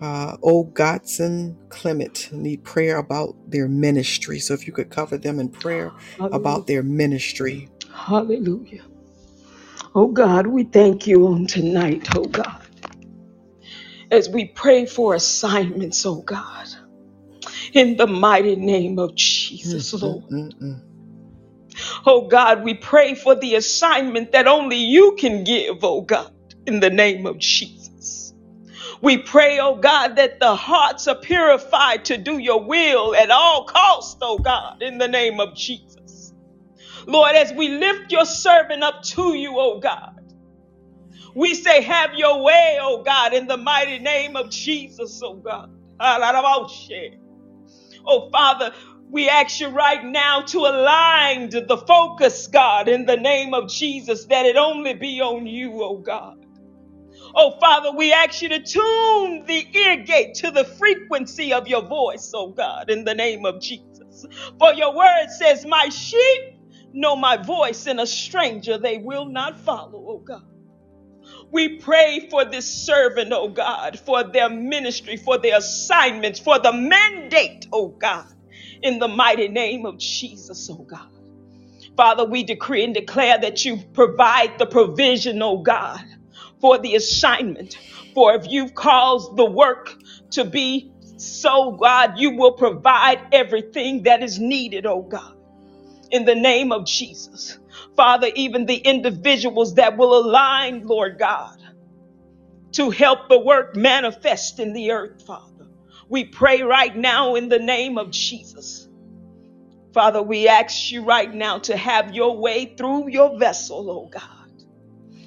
uh, O Godson Clement need prayer about their ministry. So if you could cover them in prayer Hallelujah. about their ministry. Hallelujah. Oh God, we thank you on tonight, oh God, as we pray for assignments, oh God, in the mighty name of Jesus, mm, Lord. Oh God, we pray for the assignment that only you can give, oh God, in the name of Jesus. We pray, oh God, that the hearts are purified to do your will at all costs, oh God, in the name of Jesus. Lord, as we lift your servant up to you, oh God, we say, have your way, oh God, in the mighty name of Jesus, oh God. Oh Father, we ask you right now to align the focus, God, in the name of Jesus, that it only be on you, oh God. Oh Father, we ask you to tune the ear gate to the frequency of your voice, oh God, in the name of Jesus. For your word says, My sheep know my voice, and a stranger they will not follow, oh God. We pray for this servant, oh God, for their ministry, for their assignments, for the mandate, oh God, in the mighty name of Jesus, oh God. Father, we decree and declare that you provide the provision, oh God, for the assignment. For if you've caused the work to be so, God, you will provide everything that is needed, oh God in the name of Jesus. Father, even the individuals that will align, Lord God, to help the work manifest in the earth, Father. We pray right now in the name of Jesus. Father, we ask you right now to have your way through your vessel, oh God.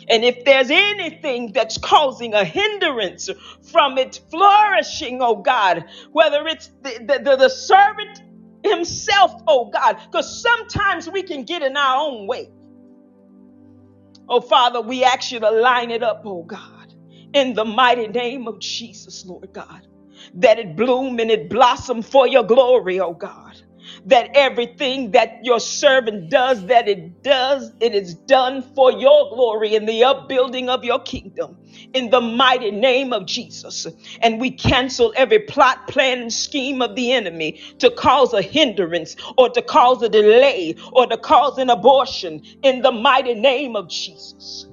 And if there's anything that's causing a hindrance from its flourishing, oh God, whether it's the, the, the, the servant himself, oh God, because sometimes we can get in our own way. Oh Father, we ask you to line it up, oh God, in the mighty name of Jesus, Lord God, that it bloom and it blossom for your glory, oh God that everything that your servant does, that it does, it is done for your glory in the upbuilding of your kingdom in the mighty name of Jesus. And we cancel every plot, plan, and scheme of the enemy to cause a hindrance or to cause a delay or to cause an abortion in the mighty name of Jesus.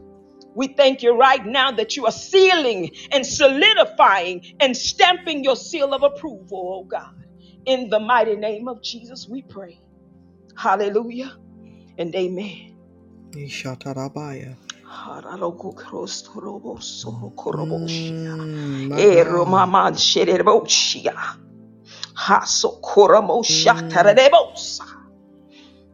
We thank you right now that you are sealing and solidifying and stamping your seal of approval, oh God. In the mighty name of Jesus, we pray. Hallelujah and amen. Ishatarabaya. Mm, my God.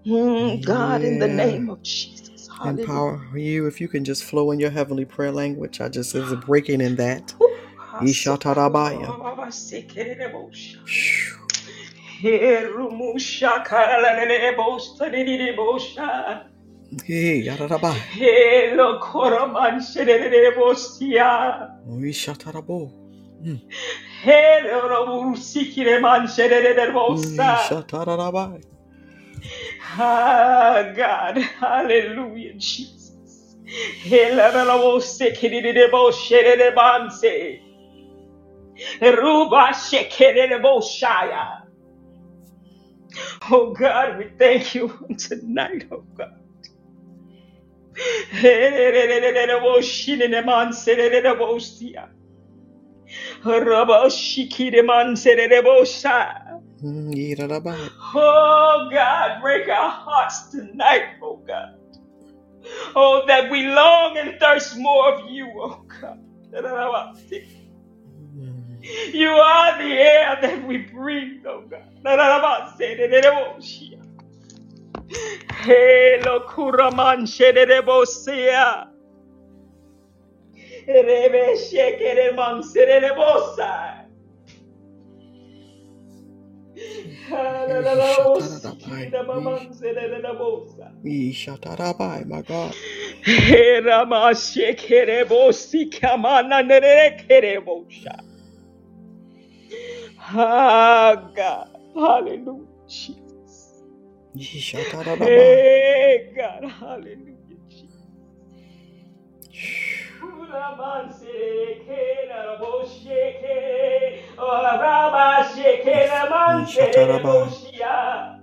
Mm, God, in the Yeah. name of Jesus. Hallelujah. Empower you if you can just flow in your heavenly prayer language. I just there's a breaking in that. Ishatarabaya. Hasokoromamasekerebosha. Shoo. Herumushakaralelebosarelebosha. Hey, yararabai. Hello, Koromansherebosia. Ishatarabo. Mm. Hello, Musikiremancherebosa. Ishatarabai. Ah, God, hallelujah, Jesus. Hello, Musikirebanse. Ruba Shekereboshaya. Oh God, we thank you tonight, oh God. Oh God, break our hearts tonight, oh God. Oh, that we long and thirst more of you, oh God. You are the air that we breathe, oh God. Hello, Kuraman Shedebosia. Rebe Shekereman Serebosa. Ishatarabai, my God. Rama Shekerebosi Kamana Nerekerebosha. Ah, God. Hallelujah. Jesus. Hey, God. Hallelujah. Jesus. Uramanse kera bosheke, oraba shekera manse boshia.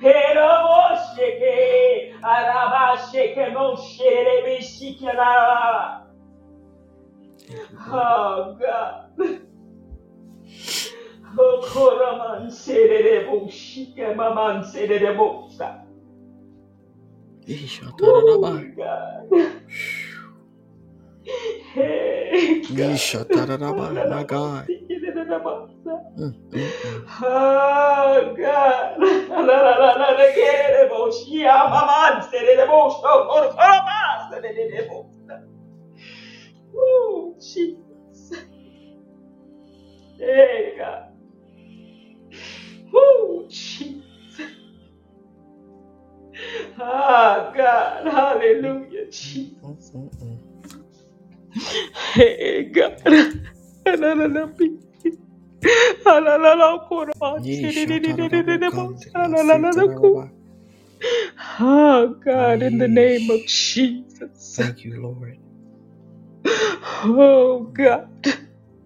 Pero bosheke, araba sheke moshere bishikera. Oh God. Oh koramanse boshike mamanse bosa. Oh Ishatarabai. God. Hey, God. My God. Mm, mm, mm. Oh, God. La, la, Hey, God. Oh, Jesus. Ah, God. Hallelujah, Jesus. Hey, God. Oh, God, in the name of Jesus. Thank you, Lord. Oh, God.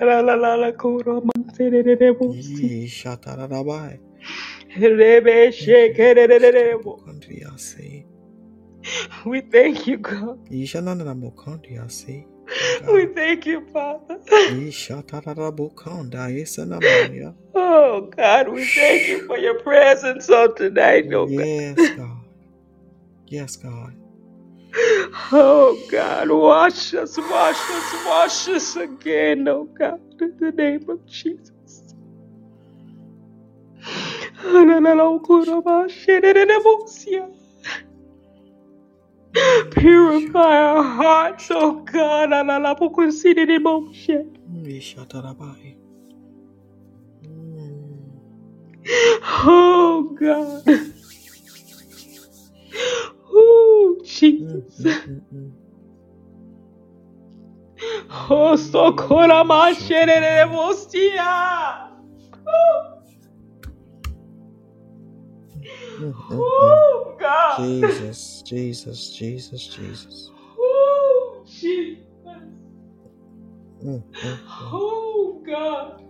la, la, la. La. We thank you, God. We thank you, Father. Oh, God, we thank you for your presence on tonight, oh, God. Yes, God. Yes, God. Oh, God, wash us, wash us, wash us again, oh, God, in the name of Jesus. Purify our hearts, oh God. Oh God. Oh Mm, Jesus. Oh mm, mm. Oh God. Jesus, Jesus, Jesus, Jesus. Oh Jesus. Oh God.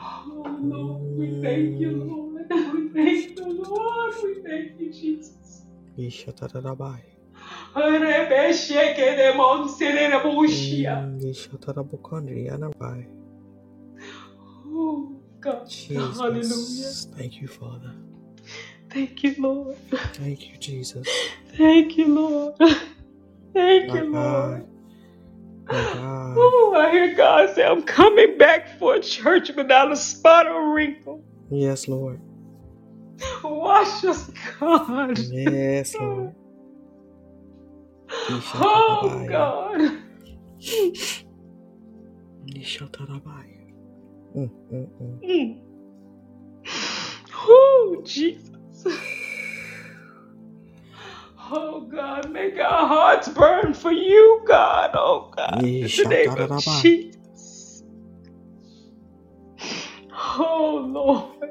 Oh Lord, we thank you, Lord. We thank you, Lord. We thank you, Jesus. Ishatarabai. Arebeshekedemonsererebushia. Mm, Ishatarabukandri anabai. Oh God. Hallelujah. Thank you, Father. Thank you, Lord. Thank you, Jesus. Thank you, Lord. Thank My you, God. Lord. My God. Oh, I hear God say, I'm coming back for a church without a spot or wrinkle. Yes, Lord. Wash us, God. Yes, Lord. Oh, God. Mm, mm, mm. Mm. Oh, Jesus. Oh, God, make our hearts burn for you, God. Oh, God. In the name of Jesus. Oh, Lord.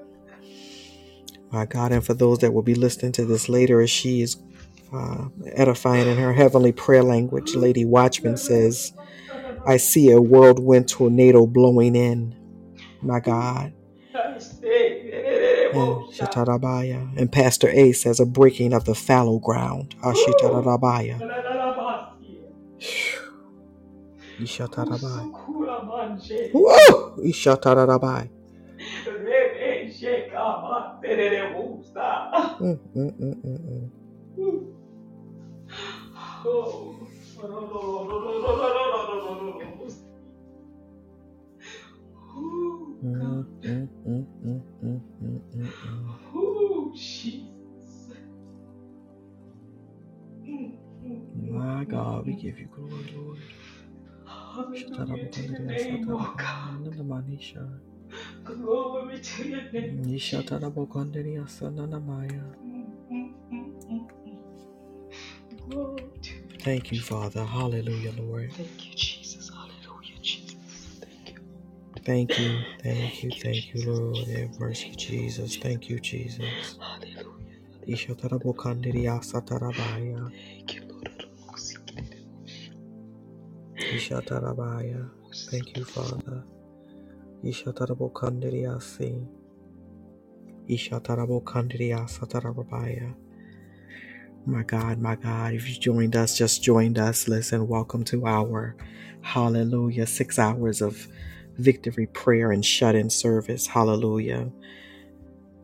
My God, and for those that will be listening to this later, as she is uh, edifying in her heavenly prayer language, Lady Watchman says, I see a whirlwind tornado blowing in. My God. And Shatarabaya. And Pastor A says a breaking of the fallow ground. Ashitarabaya. Ishatarabai. Woo! Ishatarabai. Mm, mm, mm, mm, mm. Mm, My God, we give you glory, Lord. Hallelujah to your name, oh God. Shatarabukandiriya Glory to your name. Nishatarabukandiriya sananamaya. Glory to you. Thank you, Father. Hallelujah, Lord. Thank you, Jesus. Hallelujah, Jesus. Thank you. Thank you, thank you, thank you, Lord. Have mercy, Jesus. Thank you, Jesus. Hallelujah. Ishatarabaya. Thank you, Father. Ishatarabukandiriya si. Ishatarabukandiriya satarabaya. My God, my God, if you joined us, just joined us, listen, welcome to our hallelujah, six hours of victory prayer and shut in service. Hallelujah.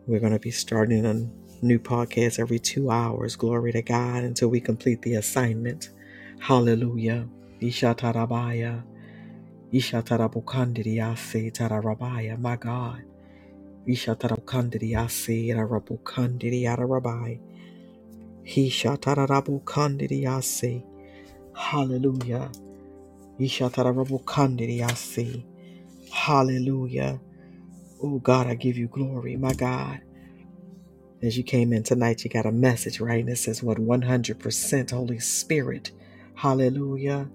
We're going to be starting a new podcast every two hours. Glory to God until we complete the assignment. Hallelujah. Ishatarabaya. Ishatarabukandiriase tararabaya. My God. Ishatarabukandiriase tarabukandiriarabai. Hishatarabukandiriase. Hallelujah. Ishatarabukandiriase. Hallelujah. Oh God, I give you glory, my God. As you came in tonight, you got a message, right? And it says, What 100% Holy Spirit. Hallelujah.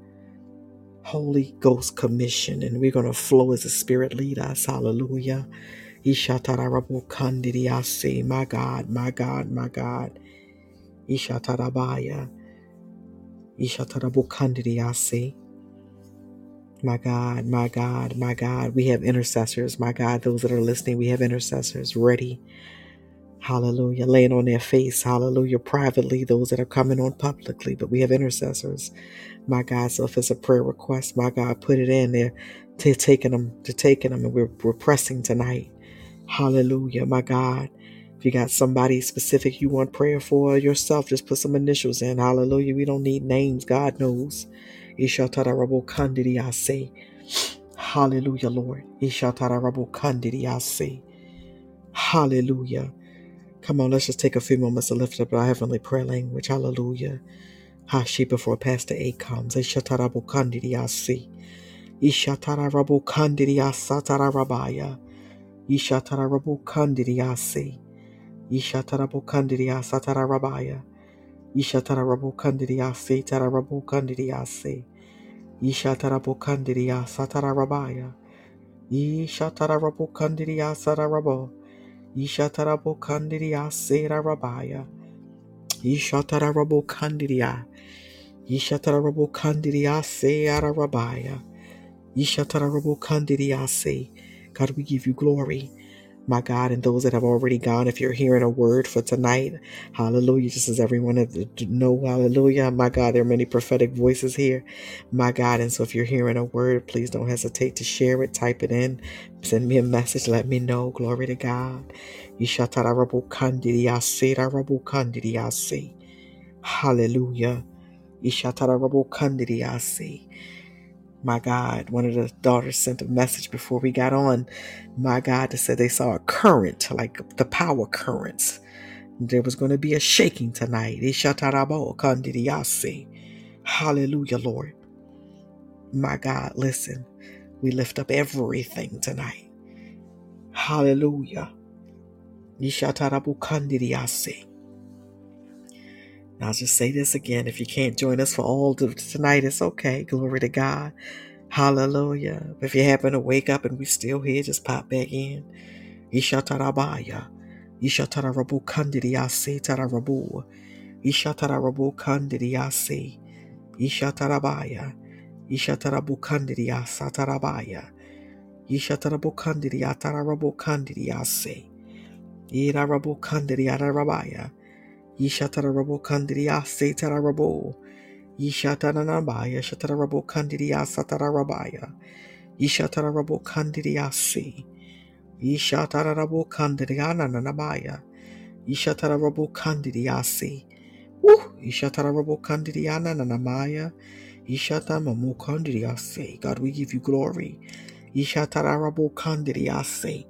Holy Ghost commission. And we're going to flow as the Spirit lead us. Hallelujah. Ishatarabukandiriase. My God, my God, my God. Ishatarabaya. Ishatarabukandiriase. My God, my God, my God. We have intercessors. My God, those that are listening, we have intercessors ready. Hallelujah. Laying on their face. Hallelujah. Privately, those that are coming on publicly, but we have intercessors. My God. So if it's a prayer request, my God, put it in there to taking them, to taking them. And we're, we're pressing tonight. Hallelujah. My God. If you got somebody specific you want prayer for yourself, just put some initials in. Hallelujah. We don't need names. God knows. Hallelujah, Lord. Hallelujah. Come on, let's just take a few moments to lift up our heavenly prayer language. Hallelujah. Hashi before Pastor A comes. Ishatarabokandidiyase. Ishatarabokandidiyasatarabarabaya. Ishatarabokandidiyase. Ishatarabokandidiyasatarabarabaya. Ishatarabokandidiyase tarabokandidiyase. Ishatarabokandidiyasatarabarabaya. Ishatarabokandidiyasarabo. Ishatarabokandidiyasarabaya. Ishatarabokandidiya. Ishatarabokandidiyasarabaya. Ishatarabokandidiyase. God, we give you glory. my God, and those that have already gone. If you're hearing a word for tonight, hallelujah, just as everyone to know, hallelujah, my God, there are many prophetic voices here, my God. And so if you're hearing a word, please don't hesitate to share it, type it in, send me a message, let me know. Glory to God. Hallelujah. Ishatarabokandidiyase. My God, one of the daughters sent a message before we got on. My God, that said they saw a current, like the power currents. There was going to be a shaking tonight. Ishatarabokandidiyase. Hallelujah, Lord. My God, listen, we lift up everything tonight. Hallelujah. Ishatarabokandidiyase. I'll just say this again. If you can't join us for all tonight, it's okay. Glory to God. Hallelujah. If you happen to wake up and we're still here, just pop back in. Ishatarabaya. Ishatarabu kandidiyase tarabu. Ishatarabu kandidiyase. Ishatarabaya. Ishatarabu kandidiyasa tarabaya. Ishatarabu kandidiyatarabu kandidiyase. Irarabu kandidiyarabaya. Yishatarabo Kandiria Setarabo. Yishatananabaya Shatarabo Kandiria Satarabaya. Yishatarabo Kandiria Se. Yishatarabo Kandiria Nanabaya. Yishatarabo Kandiria Se. Woo! Yishatarabo Kandiria Nanamaya. Yishatamamu Kandiria Se. God, we give you glory. Yishatarabo Kandiria Se.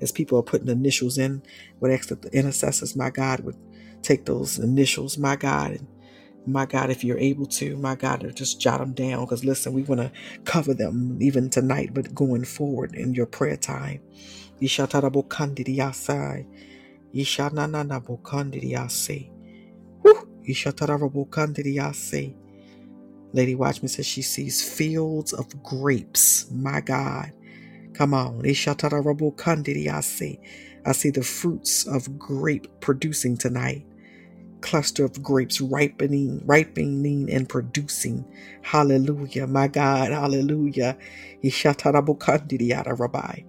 As people are putting initials in, would ask the intercessors, my God, would take those initials, my God, and my God, if you're able to, my God, just jot them down. Because listen, we want to cover them even tonight, but going forward in your prayer time. Ishatarabokandidiyasai. Ishanananabokandidiyase. Woo! Ishatarabokandidiyase. Lady Watchman says she sees fields of grapes. My God. Come on. Ishatarabokandidiyase. I see the fruits of grape producing tonight cluster of grapes ripening, ripening and producing. Hallelujah, my God, hallelujah. Ishatarabukandiriya rabbi.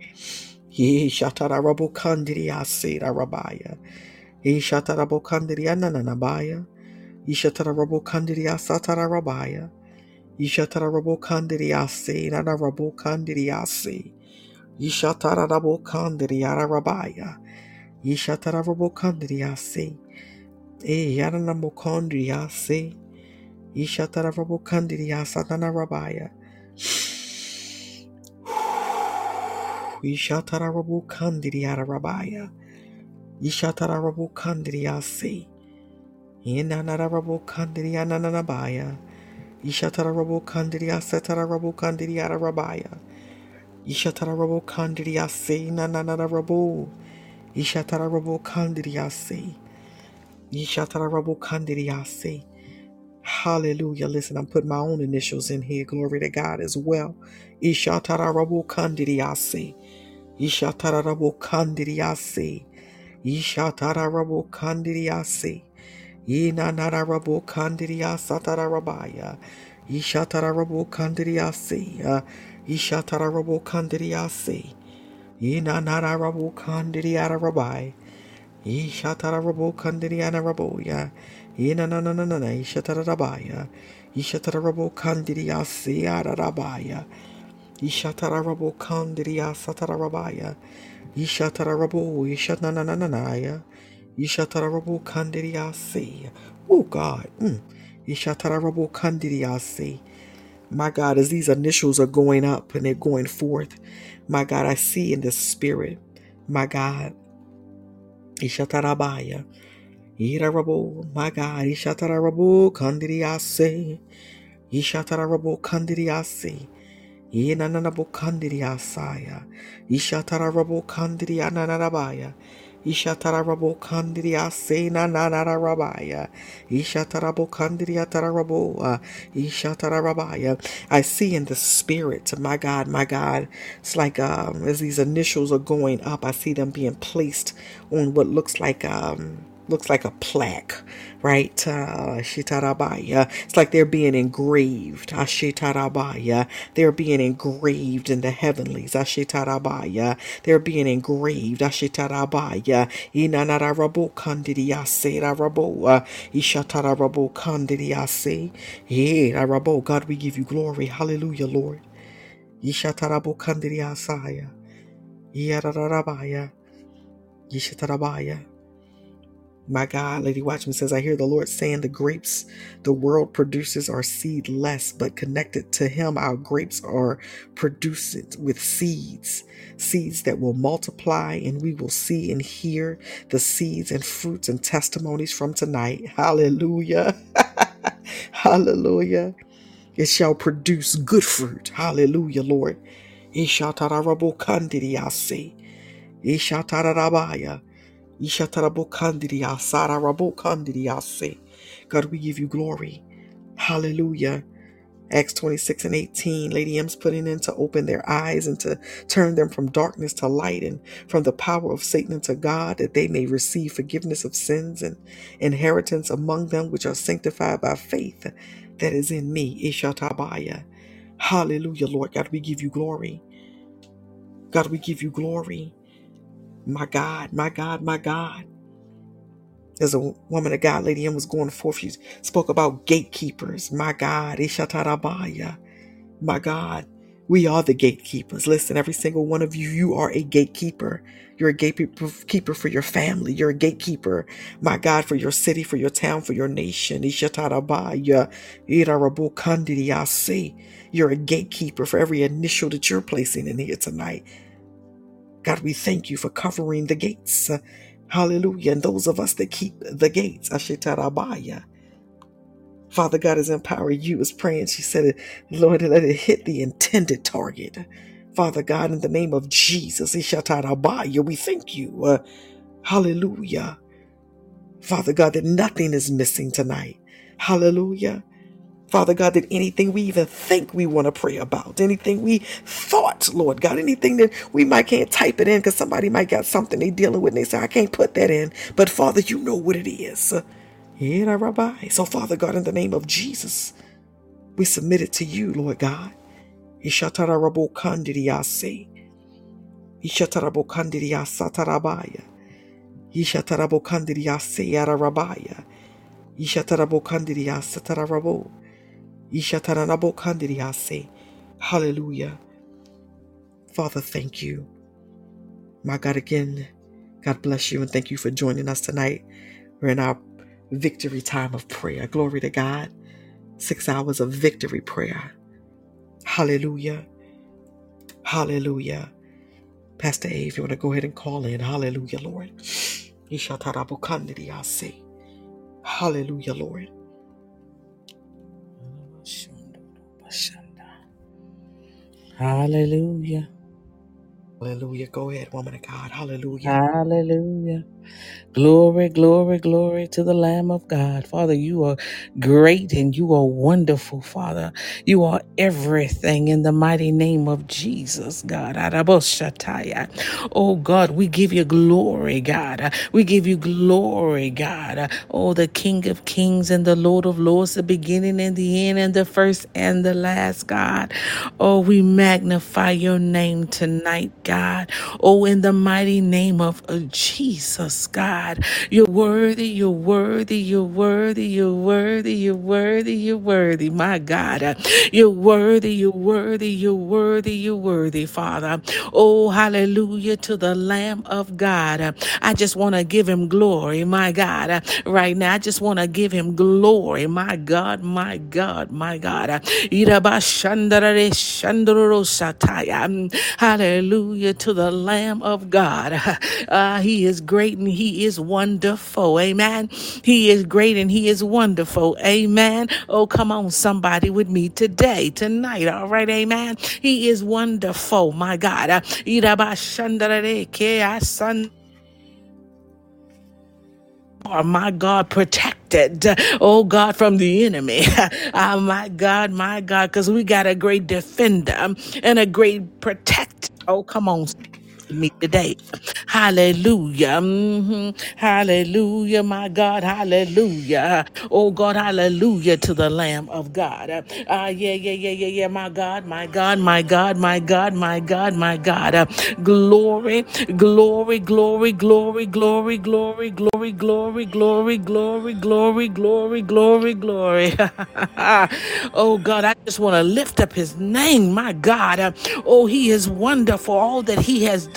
Ishatarabukandiriya seda rabaya. Ishatarabukandiriya nananabaya. Ishatarabukandiriya satarabaya. Ishatarabukandiriya se nanarabukandiriya E yarana mokondria se. Ishatara rabokandria satana rabaya. Ishatara rabokandria rabaya. Ishatara rabokandria se. Inanara rabokandria nananabaya. Ishatara rabokandria setara rabokandria rabaya. Ishatara rabokandria se nananara rabo. Ishatara rabokandria se. Ishatara rabokandria se. Hallelujah. Listen, I'm putting my own initials in here. Glory to God as well. Ishatarabu kandiriase. Ishatarabu kandiriase. Ishatarabu kandiriase. Inanarabu kandiriasatarabaya. Ishatarabu. Ishatarabu Kandiriana Raboya. Ina na na na na na Ishatarabaya. Ishatarabo Kandiria Siara Rabaya. Ishatarabo Kandiria Satarabaya. Ishatarabo Ishananananaya. Ishatarabo Kandiria Se. Oh God. Mm. Ishatarabo Kandiria Se. My God, as these initials are going up and they're going forth, my God, I see in the spirit, my God, Ishatarabaya. Irarabo, my God, Ishatarabo Kandiriase, Ishatarabo Kandiriase, Inanabo Kandiriasaya, Ishatarabo Kandirianarabaya, Ishatarabo Kandiriase Nanarabaya, Ishatarabo Kandiriatarabo, uh, Ishatarabaya. I see in the spirit, my God, my God, it's like um, as these initials are going up, I see them being placed on what looks like um looks like a plaque, right? Uh, Shitarabaya. It's like they're being engraved. Ah, Ashitarabaya. They're being engraved in the heavenlies. Ah, Ashitarabaya. They're being engraved. Ah, Ashitarabaya. Inanarabo kandidiyase. Rabo. Ishatarabo kandidiyase. Yeah, Rabo. God, we give you glory. Hallelujah, Lord. Ishatarabo kandidiyasaya. Yararabaya. Yishatarabaya. My God, Lady Watchman says, I hear the Lord saying the grapes the world produces are seedless, but connected to Him, our grapes are produced with seeds, seeds that will multiply, and we will see and hear the seeds and fruits and testimonies from tonight. Hallelujah. Hallelujah. It shall produce good fruit. Hallelujah, Lord. Ishatarabokandidiyase. Ishatarabaya. Ishatarabokandidia, sararabokandidiase. God, we give you glory. Hallelujah. Acts 26 and 18, Lady M's putting in to open their eyes and to turn them from darkness to light and from the power of Satan into God, that they may receive forgiveness of sins and inheritance among them which are sanctified by faith that is in me. Ishatabaya. Hallelujah, Lord God, we give you glory. God, we give you glory. My God, my God, my God. There's a woman of God, Lady M was going forth. She spoke about gatekeepers. My God, Ishatarabaya. My God, we are the gatekeepers. Listen, every single one of you, you are a gatekeeper. You're a gatekeeper for your family. You're a gatekeeper, my God, for your city, for your town, for your nation. You're a gatekeeper for every initial that you're placing in here tonight. God, we thank you for covering the gates. Hallelujah. And those of us that keep the gates. Ashitarabaya. Father God is empowering you is praying. She said, Lord, let it hit the intended target. Father God, in the name of Jesus, Ishatarabaya, we thank you. Uh, hallelujah. Father God, that nothing is missing tonight. Hallelujah. Father God, that anything we even think we want to pray about, anything we thought, Lord God, anything that we might can't type it in because somebody might got something they dealing with and they say, I can't put that in. But Father, you know what it is. Yeah, Rabbi. So Father God, in the name of Jesus, we submit it to you, Lord God. Ishatarabo kandidiyase. Ishatarabo kandidiyasatarabaya. Ishatarabo kandidiyase yararabaya. Ishatarabo kandidiyasatarabo. Hallelujah. Father, thank you. My God, again, God bless you and thank you for joining us tonight. We're in our victory time of prayer. Glory to God. Six hours of victory prayer. Hallelujah. Hallelujah. Pastor A, if you want to go ahead and call in. Hallelujah, Lord. Hallelujah, Lord. Hallelujah. Hallelujah. Go ahead, woman of God. Hallelujah. Hallelujah. Glory, glory, glory to the Lamb of God. Father, you are great and you are wonderful, Father. You are everything in the mighty name of Jesus, God. Oh, God, we give you glory, God. We give you glory, God. Oh, the King of kings and the Lord of lords, the beginning and the end and the first and the last, God. Oh, we magnify your name tonight, God. Oh, in the mighty name of uh, Jesus, God. You're worthy, you're worthy, you're worthy, you're worthy, you're worthy, you're worthy, my God. You're worthy, you're worthy, you're worthy, you're worthy, Father. Oh, hallelujah to the Lamb of God. I just want to give him glory, my God. Right now, I just want to give him glory, my God, my God, my God. Hallelujah to the Lamb of God. Uh, he is great and he is wonderful. Amen. He is great and he is wonderful. Amen. Oh, come on, somebody with me today, tonight. All right. Amen. He is wonderful, my God. Are my God protected, oh God, from the enemy. oh my God, my God, because we got a great defender and a great protector. Oh, come on. Me today. Hallelujah. Mhm. Hallelujah, my God. Hallelujah. Oh God, hallelujah to the Lamb of God. Uh, uh, yeah, yeah, yeah, yeah, yeah, my God, my God, my God, my God, my God, my God. Uh, glory, glory, glory, glory, glory, glory, glory, glory, glory, glory, glory, glory, glory, glory. oh God, I just want to lift up his name, my God. Uh, oh, he is wonderful, all that he has done.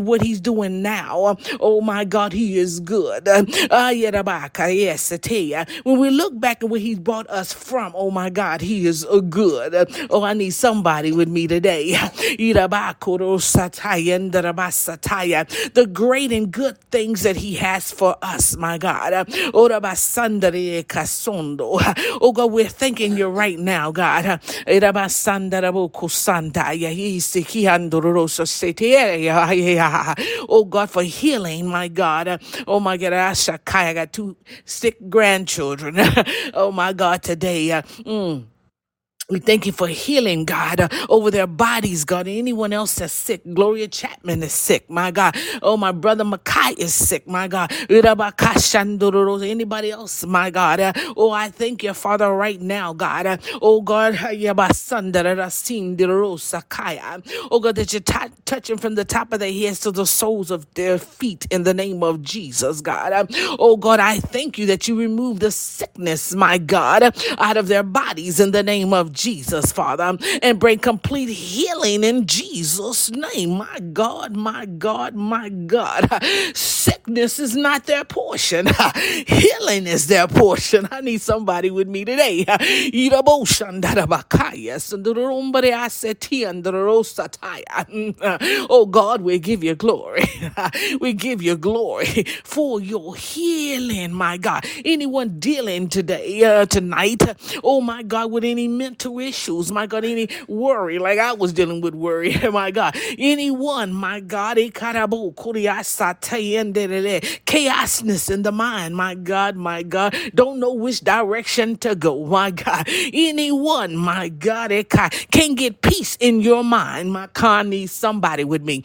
what He's doing now, oh my God, He is good. Ah. When we look back at where He's brought us from, oh my God, He is good. Oh, I need somebody with me today. The great and good things that He has for us, my God. Kasondo. Oh God, we're thanking you right now, God. Isikiandorososetiaya. Oh God, for healing, my God. Oh my God, I got two sick grandchildren. Oh my God, today. uh, mm. We thank you for healing, God, uh, over their bodies, God. Anyone else that's sick, Gloria Chapman is sick, my God. Oh, my brother Makai is sick, my God. Anybody else, my God. Uh, oh, I thank you, Father, right now, God. Uh, oh, God, yabasandarasindorosakaya. oh, God, that you're tou- touching from the top of their heads to the soles of their feet in the name of Jesus, God. Uh, oh, God, I thank you that you remove the sickness, my God, out of their bodies in the name of Jesus, Father, and bring complete healing in Jesus' name. My God, my God, my God. Sickness is not their portion. Healing is their portion. I need somebody with me today. Oh God, we give you glory. We give you glory for your healing, my God. Anyone dealing today, uh, tonight, oh my God, with any mental issues, my God, any worry, like I was dealing with worry, my God. Anyone, my God, eh, kuriasatayendere, chaosness in the mind, my God, my God, don't know which direction to go, my God. Anyone, my God, eh, eka- can get peace in your mind, my God, needs somebody with me.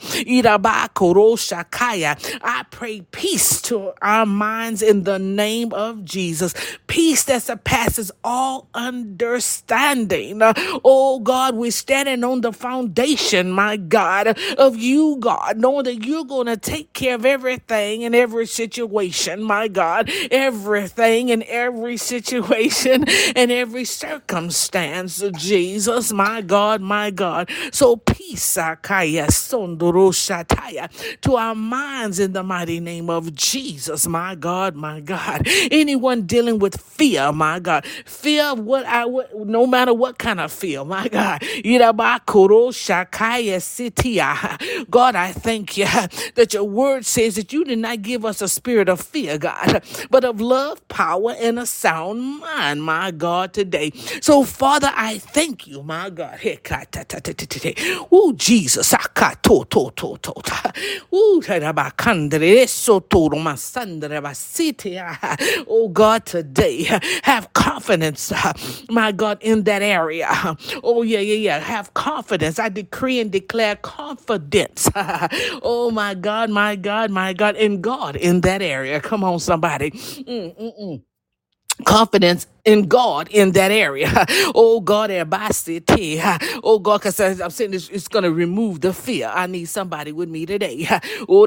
I pray peace to our minds in the name of Jesus. Peace that surpasses all understanding. Oh God, we're standing on the foundation, my God, of you, God, knowing that you're going to take care of everything in every situation, my God, everything in every situation and every circumstance, Jesus, my God, my God. So peace, Akaya, Sondoro Shataya, to our minds in the mighty name of Jesus, my God, my God. Anyone dealing with fear, fear, my God. Fear of what I would, no matter what kind of fear, my God. God, I thank you that your word says that you did not give us a spirit of fear, God, but of love, power, and a sound mind, my God, today. So, Father, I thank you, my God. Oh, Jesus. Oh God, today have confidence, uh, my God, in that area. Oh, yeah, yeah, yeah. Have confidence. I decree and declare confidence. Oh, my God, my God, my God, in God in that area. Come on, somebody. Mm, mm, mm confidence in God in that area. Oh God, city. Oh God, because I'm saying it's, it's going to remove the fear. I need somebody with me today. Oh.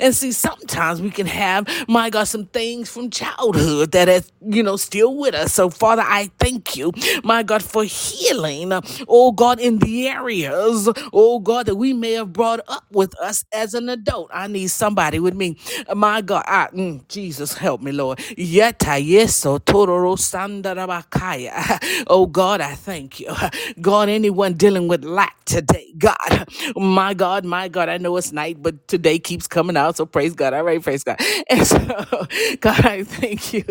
And see, sometimes we can have, my God, some things from childhood that is, you know, still with us. So, Father, I thank you, my God, for healing. Oh God, in the areas, oh God, that we may have brought up with us as an adult. I need somebody with me. My God, I, mm, Jesus, help me, Lord. Yeta yeso tororo sandarabakaya. Oh God, I thank you. God, anyone dealing with lack today, God, my God, my God, I know it's night, but today keeps coming out. So praise God. All right, praise God. And so, God, I thank you.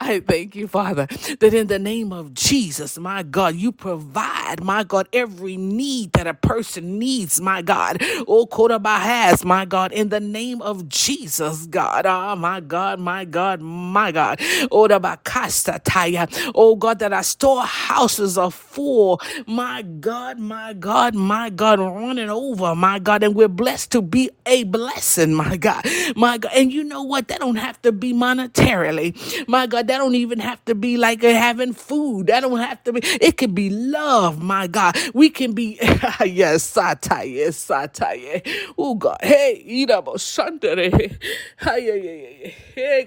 I thank you, Father, that in the name of Jesus, my God, you provide, my God, every need that a person needs, my God. Oh, Koraba has, my God, in the name of Jesus, God. Oh, my God, my God, my God. Oh, the Bakasta Taya. Oh, God, that our storehouses are full. My God, my God, my God, running over, my God. And we're blessed to be a blessing, my God. My God. And you know what? That don't have to be monetarily. My God, that don't even have to be like having food. That don't have to be. It can be love, my God. We can be, yes, satire, satire. Oh, God. Hey, Idabo Shandere. Hey, yeah, yeah. Hey,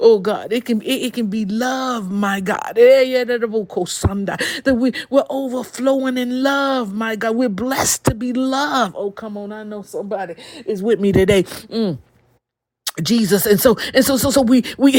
Oh, God. It can, it, it can be love, my God. That that we, we're overflowing in love, my God. We're blessed to be loved. Oh, come on. I know somebody is with me today. Mm. Jesus and so and so so so we we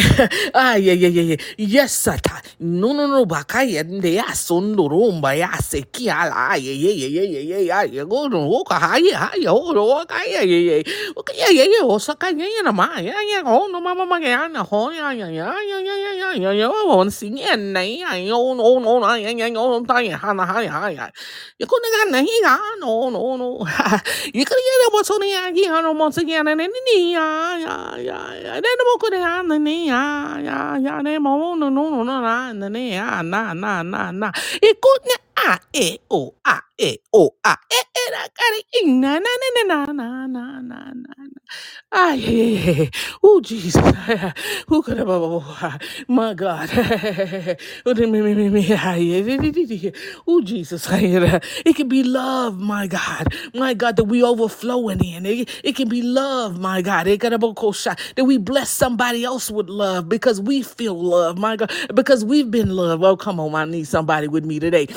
ah yeah yeah yeah yeah yes sata no no no bakaya de son do romba ya se ki ala yeah yeah yeah yeah yeah yeah yeah go no go ka ha ya ha ya o ro ka ya ya ya o ka ya ya ya o sa ka ya ya na ma ya ya o no ma ma ma ya na ho ya ya ya ya ya ya ya ya ya o si en nei ya yo no no na ya ya yo ta ya ha na ha ya ha ya ya ko na na ga no no no ya na mo so ni ya ki ha no mo se ya na ni ni என்னமோ குறையா அந்த நீ யா யா யானே மமோ no no no no நா இந்த நீ யா நா நா நா நா ஏ கூட்ன ஆ ஏ ஓ ஆ ஏ ஓ ஆ ஏ ஏ ரா கரி இன்னா நா நா நா நா நா நா நா Ah, yeah, yeah, yeah. Oh, Jesus. Who could have? Oh, my God. Oh, Jesus. It can be love, my God. My God, that we overflowing in. It, it can be love, my God. It could have shot That we bless somebody else with love because we feel love, my God. Because we've been loved. Oh, come on. I need somebody with me today.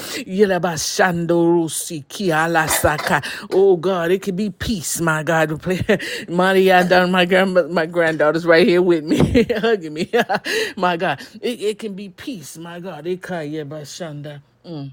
Oh, God. It can be peace, my God. Maria down my grand my granddaughter's right here with me, hugging me. my God. It, it can be peace, my God. Ikayabashanda. Mm.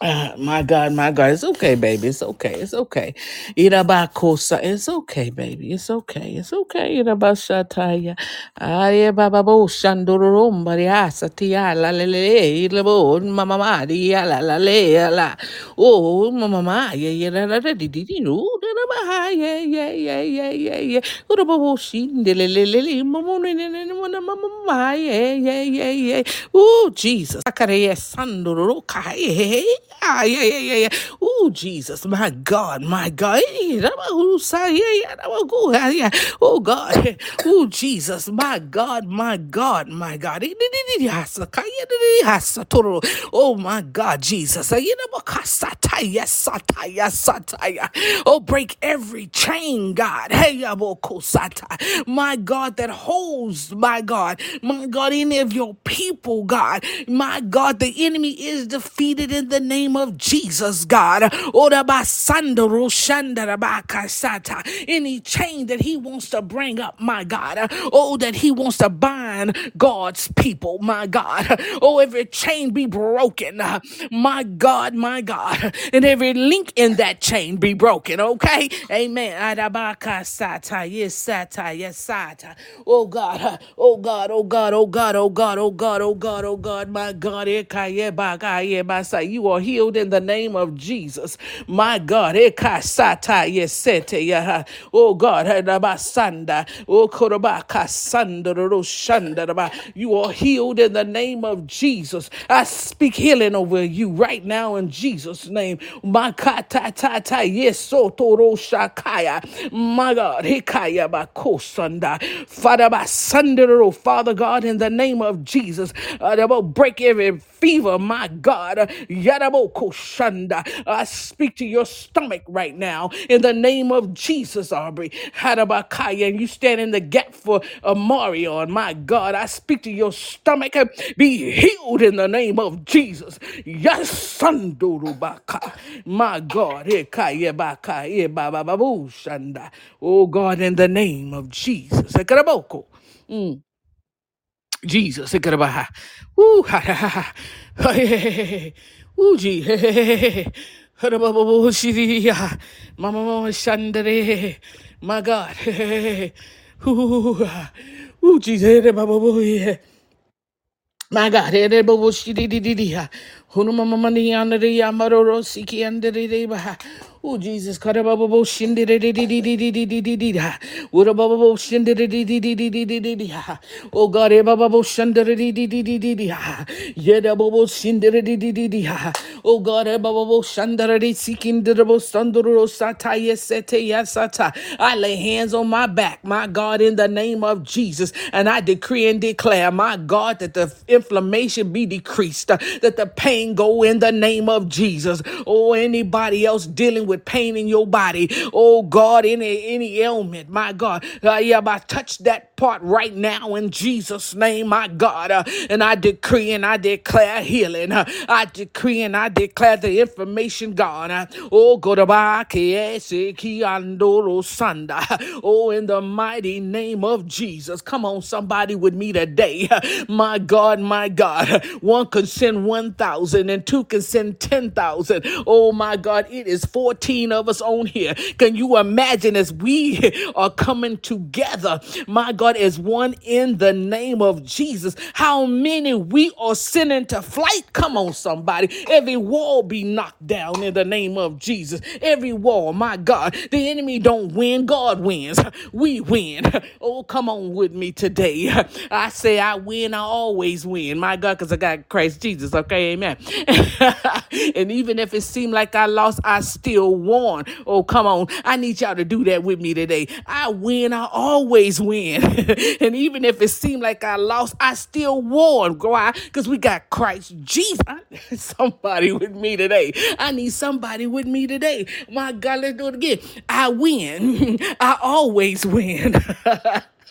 Ah, my God, my God, it's okay, baby. It's okay. It's okay. Irabakosa. It's okay, baby. It's okay. It's okay. Irabashataya. Aye, baba bo shandurum bariasa tia la le le ilabo mama maria la la le la. Oh, mama ma ye ye la la di di di no. Irabaha ye ye ye ye ye ye. Urabo shinde le le le le mama ne ne ne mama mama ma ye ye ye ye. Oh, Jesus. Akare sanduro kai. Ah, yeah, yeah, yeah, yeah. Oh, Jesus, my God, my God. Eh, Yeah, yeah. Ah, Yeah. Oh, God. Oh, Jesus, my God, my God, my God. Eh, di- di- di- yeah. Oh, my God, Jesus. Eh. Oh, break every chain, God. Hey, yabo, ko- sata. My God, that holds, my God, my God, any of your people, God. My God, the enemy is defeated in the name name of Jesus, God. Any chain that he wants to bring up, my God. Oh, that he wants to bind God's people, my God. Oh, every chain be broken, my God, my God. And every link in that chain be broken, okay? Amen. Oh, God. Oh, God. Oh, God. Oh, God. Oh, God. Oh, God. Oh, God. Oh, God. My God. You are healed in the name of Jesus. My God. Eh, yeah. Oh, God. Eh, Arabasanda. Oh. You are healed in the name of Jesus. I speak healing over you right now in Jesus' name. My God, eh, hikaya bakosanda. Father, by Sunday, Father God, in the name of Jesus, uh, break every fever, my God. Yadabo koshanda. I speak to your stomach right now in the name of Jesus, Aubrey. Hadabakaya, and you stand in the gap for Mario, and my God, I speak to your stomach. Be healed in the name of Jesus. Yes, Sandurubaka. My God. Ekayebaka, ebabababushanda. Oh God, in the name of Jesus. Mm, Jesus. Ooh, ha, ha, ha, ha. Hey. Ooh, gee. My God. Ah. ooh, Jesus. My God, eh, Oh Jesus, kada ba bo bo shin di di di di di di di di di di di di di di di ha. Oh God, di di di di di ha. Ye da bo bo di di di ha. Oh God, eh ba ba bo shan di di si kin di di bo san do ro sa ta ye se te ya sa ta. I lay hands on my back, my God, in the name of Jesus, and I decree and declare, my God, that the inflammation be decreased, that the pain go in the name of Jesus. Or anybody else dealing with pain in your body, oh God, any any ailment, my God, uh, yeah, I touch that part right now in Jesus' name, my God, uh, and I decree and I declare healing. uh, I decree and I declare the information gone. uh, oh God, Sanda. Oh, in the mighty name of Jesus. Come on, somebody with me today. My God, my God. One can send 1,000 and two can send 10,000. Oh, my God. It is 14 of us on here. Can you imagine as we are coming together, my God, as one in the name of Jesus, how many we are sending to flight? Come on, somebody. Every wall be knocked down in the name of Jesus. Every wall, my God. The enemy don't win, God wins. We win. Oh, come on with me today. I say I win, I always win. My God, because I got Christ Jesus. Okay, amen. and even if it seemed like I lost, I still won. Oh, come on. I need y'all to do that with me today. I win, I always win. and even if it seemed like I lost, I still won. Why? Because we got Christ Jesus. Somebody with me today. I need somebody with me today. My God, let's do it again. I win. I always win.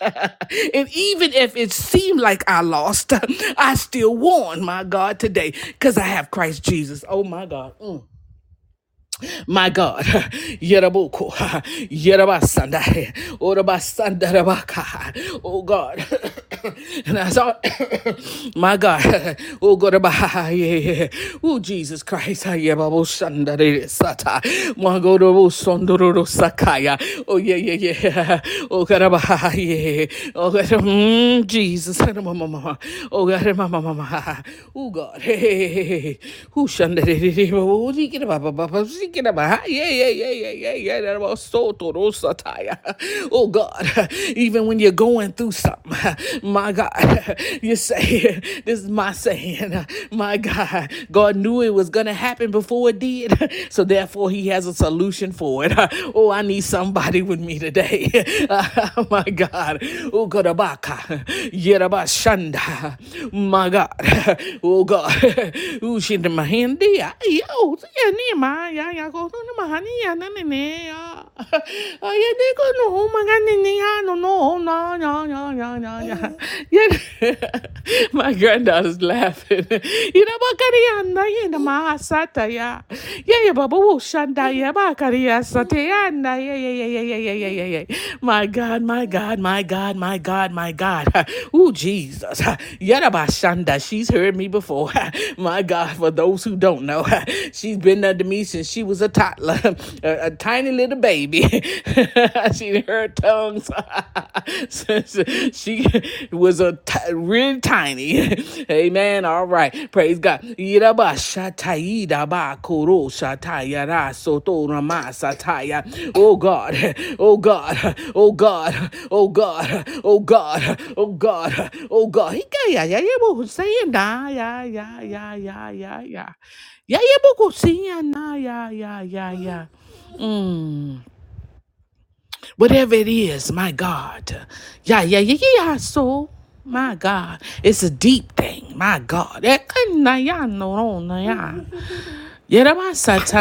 and even if it seemed like I lost, I still won, my God, today because I have Christ Jesus. Oh, my God. Mm. My God, Yeraboko, Yerabasanda, Orabasanda Rabaka, oh God, and I saw, my God, oh God, yeah, yeah. oh Jesus Christ, Yababo Sanda Sata, Magodo Sondoro Sakaya, oh yeah, yeah, yeah, oh God, yeah, oh God, mm, Jesus, Mama, oh God, Mama, Mama, oh God, hey, hey, hey, hey, who Shanda, oh, Oh God, even when you're going through something, my God, you say, this is my saying, my God, God knew it was gonna happen before it did, so therefore He has a solution for it. Oh, I need somebody with me today. My God, oh God, abaka, yerabashanda, my God, oh God, oh shinda mahindi, yo, yeah, ya ya ko to na mahani ya na ne ne ya Ay, hindi ko no, maganingan, no, no, no, no, no, no, no, no. Yeah. My granddaughter's laughing. You know, Bakariana, you know, Mahasata, yeah. Yeah, yeah, Baba, Shanda, yeah, Bakaria, Satayana, yeah, yeah, yeah, yeah, yeah, yeah, yeah, yeah, yeah. My God, my God, my God, my God, my God. Ooh, Jesus. Yaraba Shanda, she's heard me before. My God, for those who don't know, she's been under me since she was a toddler, a, a tiny little baby. she heard tongues she was a t- really tiny. Amen. All right. Praise God. Yiraba shataida ba koro shataya ra soto rama sataya. Oh God. Oh God. Oh God. Oh God. Oh God. Oh God. Oh God. He got ya ya ya ya ya ya ya ya ya. Ya ya bo ko saying na ya ya ya ya. Mm whatever it is, my God. Yeah, yeah, yeah, yeah. yeah. So, my God, it's a deep thing, my God. Yeah,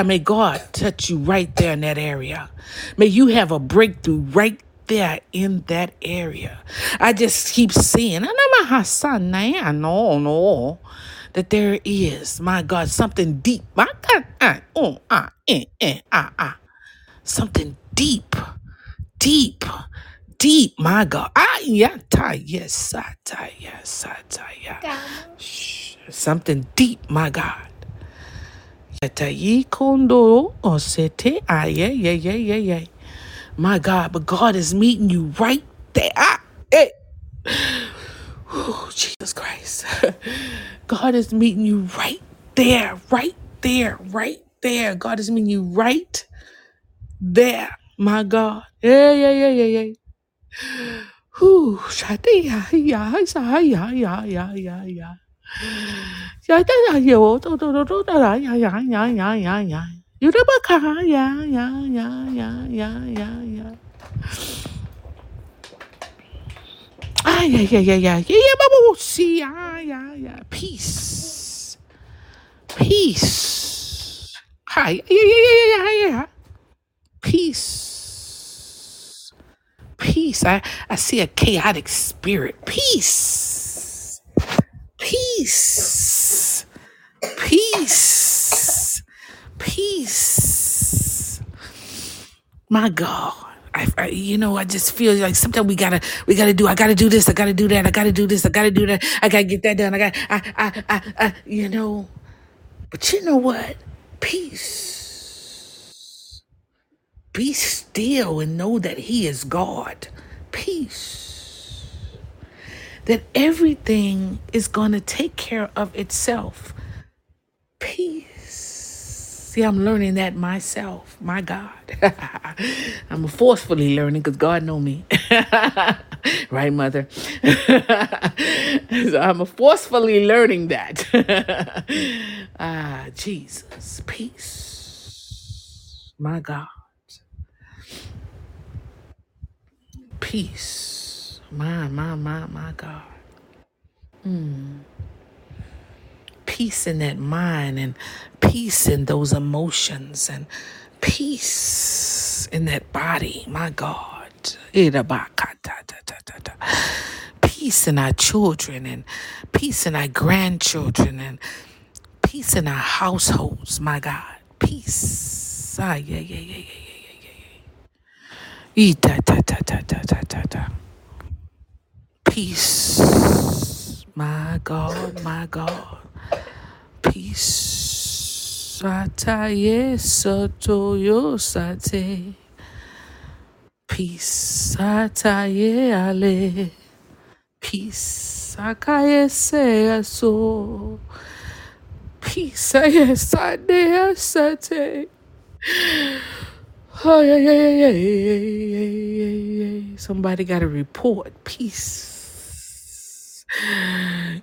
May God touch you right there in that area. May you have a breakthrough right there in that area. I just keep seeing, Ana minha Hassan, naia. no, no, that there is, my God, something deep. My God, ah, oh, ah, eh, eh, ah, ah, something deep deep, deep, my God. Ah, yeah, ta, yes, ah, ta, yes, ah, ta, yeah. Shh, Something deep, my God. Yata yi kondo osete, ah, yeah, yeah, yeah, yeah, yeah. My God, but God is meeting you right there. Ah, hey. Whew, Jesus Christ. God is meeting you right there, right there, right there. God is meeting you right there, my God. Yeah, yeah, yeah, yeah, yeah. Whew, shadi ya, ya, ya, ya, ya, ya, ya, ya. Ya, da, da, yo, do, do, do, do, da, da, ya, ya, ya, ya, ya, ya. Yurabaka, ya, ya, ya, ya, ya, ya, ya. Ah, yeah, yeah, yeah, yeah, yeah, yeah, but we'll see. Ah, yeah, yeah. Peace. Peace. Hi. Yeah, yeah, yeah, yeah, yeah. Peace. Peace. I, I see a chaotic spirit. Peace. Peace. Peace. Peace. My God. I, I, you know, I just feel like sometimes we gotta, we gotta do. I gotta do this. I gotta do that. I gotta do this. I gotta do that. I gotta get that done. I got, I, I, I, I you know. But you know what? Peace. Be still and know that He is God. Peace. That everything is gonna take care of itself. Peace. See, I'm learning that myself. My God. I'm forcefully learning because God know me. right, mother? so I'm forcefully learning that. ah, Jesus. Peace. My God. Peace. My, my, my, my God. Peace in that mind and peace in those emotions and peace in that body, my God. Peace in our children and peace in our grandchildren and peace in our households, my God. Peace. Ah, yeah, yeah, yeah, yeah, yeah, yeah, yeah. Peace. My God, my God. Peace. Sataye sotoyo sate. Peace. Sataye ale. Peace. Sakaye se aso. Peace. Aye sade sate. Oh, yeah, yeah, yeah, yeah, yeah, yeah, yeah, yeah. Somebody got a report. Peace.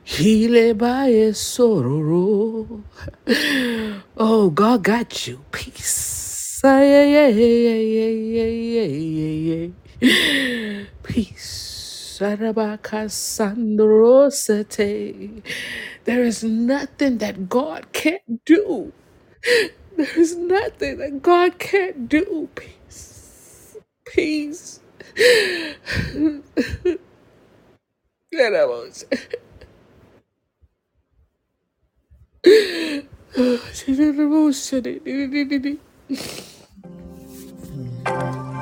Heal by a sorrow. Oh, God got you. Peace. Ah, yeah, yeah, yeah, yeah, yeah, yeah, yeah. Peace. There is nothing that God can't do. There is nothing that God can't do. Peace. peace. That I was.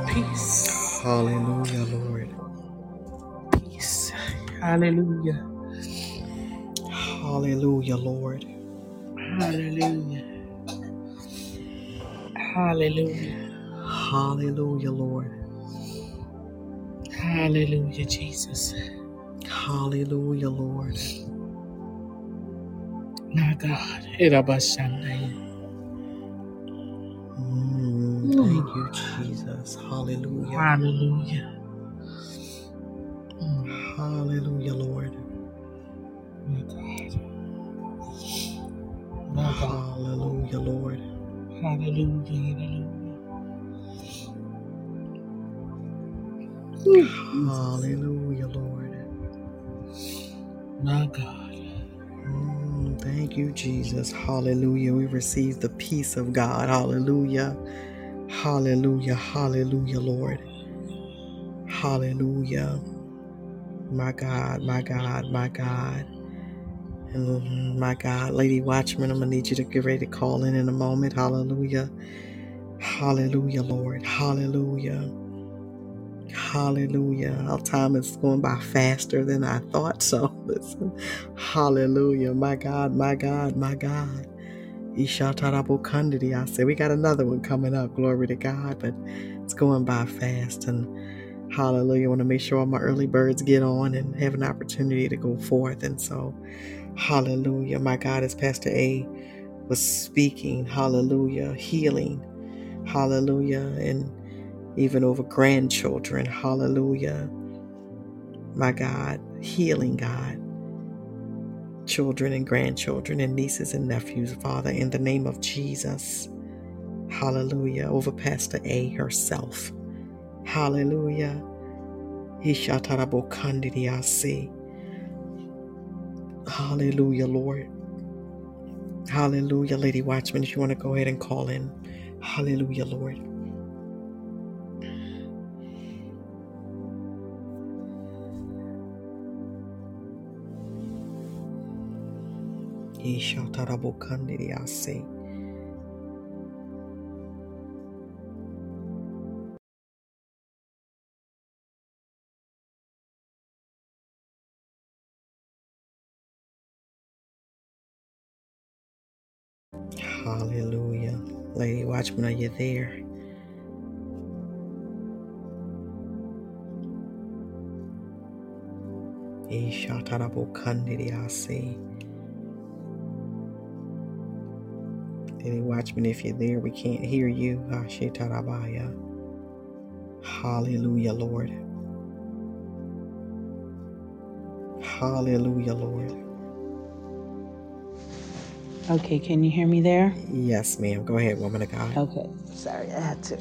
Peace. Hallelujah, Lord. Peace. Hallelujah. Hallelujah, Lord. Hallelujah. Hallelujah. Hallelujah, Lord. Hallelujah, Jesus. Hallelujah, Lord. My God. Irabashandaya. Mm, thank you, Jesus. Hallelujah. Hallelujah. Mm, Hallelujah, Lord. My God. My God. Hallelujah, Lord. Hallelujah. Hallelujah. Ooh, Jesus. Hallelujah, Lord. My God. Mm, thank you, Jesus. Hallelujah. We receive the peace of God. Hallelujah. Hallelujah. Hallelujah, Lord. Hallelujah. My God, my God, my God. And my God, Lady Watchman, I'm going to need you to get ready to call in in a moment. Hallelujah. Hallelujah, Lord. Hallelujah. Hallelujah. Our time is going by faster than I thought. So listen. Hallelujah. My God, my God, my God. Ishatarabokandidi. I said we got another one coming up. Glory to God. But it's going by fast. And hallelujah. I want to make sure all my early birds get on and have an opportunity to go forth. And so, hallelujah. My God, as Pastor A was speaking, hallelujah, healing, hallelujah, and even over grandchildren, hallelujah. My God, healing God, children and grandchildren and nieces and nephews, Father, in the name of Jesus. Hallelujah. Over Pastor A herself. Hallelujah. Hallelujah, Lord. Hallelujah, Lady Watchman. If you want to go ahead and call in. Hallelujah, Lord. Ishatarabokandidiyasi. Hallelujah. Lady Watchman, are you there? Ishatarabokandidiyasi. Lady Watchman, if you're there, we can't hear you. Ah, Hashitarabaya. Hallelujah, Lord. Hallelujah, Lord. Okay, can you hear me there? Yes, ma'am. Go ahead, woman of God. Okay, sorry, I had to.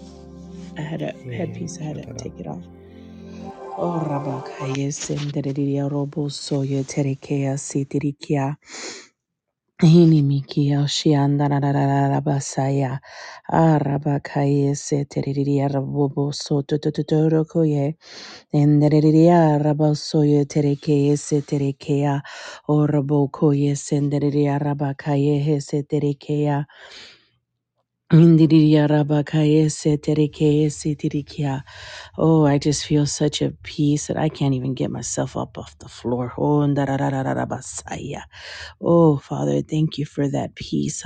I had a Yeah, headpiece. I had to take it off. Oh, Rabakaya Senderidia Robo Soya Terekea Sitirikia. Hinimikia Shiandarabasaya. Arabakaya Seteridia Robo Soto Totorokoye. Enderidia Rabasoya Terekea Seterekea. Orabokoye Senderidia Rabakaya Seterekea. Oh, I just feel such a peace that I can't even get myself up off the floor. Oh, oh Father, thank you for that peace.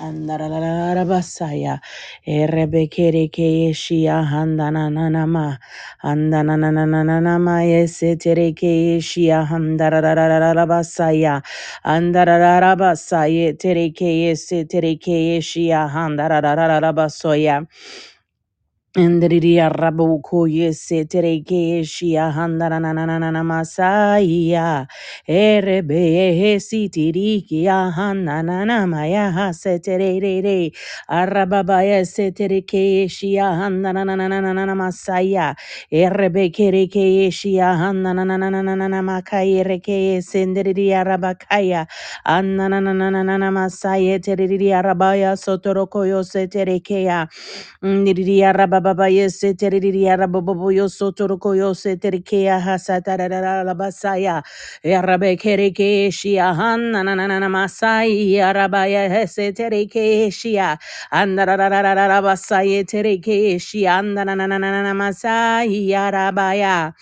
Andarararabasaya. Erebekere shia handananama. Andananananama yesetere shia handarararabasaya. Andarararabasaya tere yesetere shia handarararabasoya. Ndriya rabu koye setereke shia handana na na na na na masaya erebe he sitiriki ya handana na maya ha seterere arababa ya setereke shia handana na na na na na na masaya erebe kereke shia handana na na na na na na makaya reke sendiri arabakaya anana na na na na na masaya teriri arabaya sotoroko Rababaye seteriria rababoboyo sotorokoyo seterikea hasatarara labasaya. Yarabekerekeshia hanananana masai yarabaya heseterekeshia. Andarararara rabasaye terekeshia andananana masai yarabaya.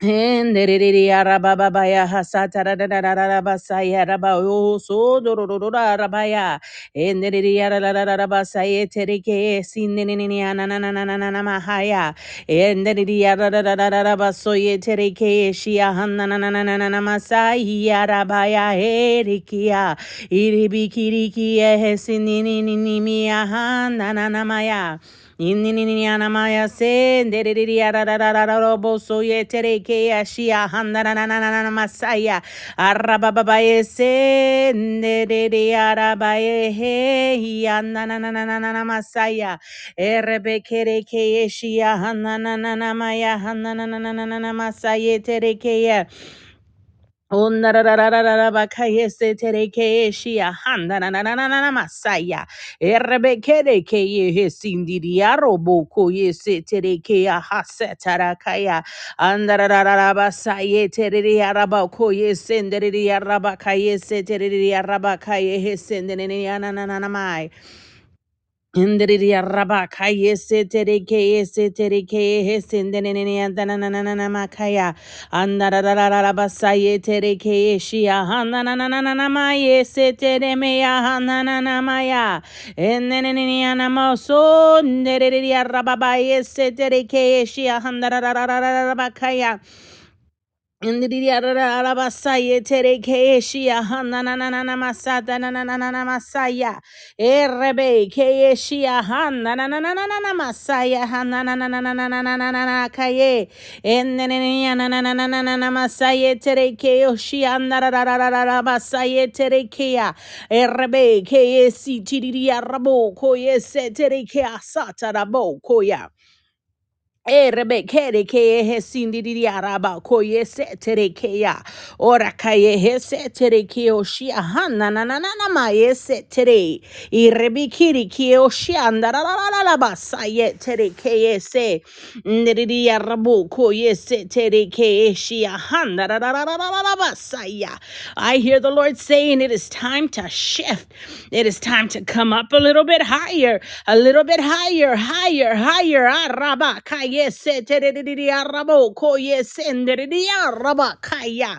Henderererarabababaya, hasatarararararabasaya, rabayo, sodorororarabaya, henderererarararabasaya, tereke, sinenenenenanananananamahaya, henderererarararabasoye, tereke, shiahanananananamasaya, rabaya, herikia, iribikirikia, hesinenenenenimiahanananamaya. Yinininiyanamaya sen dereriyarararararoboso yetereke yashia handanananana masaya arabababaye sen dereriyarabaye he yandanananana masaya erbekereke yeshia handananamaya handanananana masaya yetereke ya Oh, na ra ra ra ra ra ra ba ka ye se te re ke e shi ya han na na na na na na na masaya. Erbe ke re ke ye he sindi di ya robo ko ye se te re ke ya ha se ta ra ka ya. Anda ra ra ra ra ba sa ye te re re ya ra ba ko ye sende re re ya ra ba ka ye se te re re ya ra ba ka ye he sende ne ne ya na na na na mai. Indiriya raba kaya setere keye setere keye hesendenene andananana makaya. Andararararaba saye tere keye shia hanananana maye setere meya. Hananana maya. Endenene anamaso nderiya raba baye setere keye shia handararararaba kaya Indiriarararabasaya terekeeshia hanananana masada nananana masaya erebe keeshia hanananana masaya hanananana kaye ennenenananana masaya terekeoshia nararararabasaya terekea erebe keesi se terekea satarabo koya Eh, e rebekere eh, ke he eh, sindiri araba ko ye se tere ke ya. Ora ka ye he se tere ke o oh, shi ahana na na na na ma ye se tere i rebikiri ke o oh, shi andara la la la la ba sa ye tere ke ye se. Mm, Ndiri arabu ko ye se tere ke ye shi ahana la la la la la la ba sa ya. I hear the Lord saying it is time to shift. It is time to come up a little bit higher a little bit higher, higher, higher. Araba kaya Yes, it arabo. Koye sendere di araba. Kaya.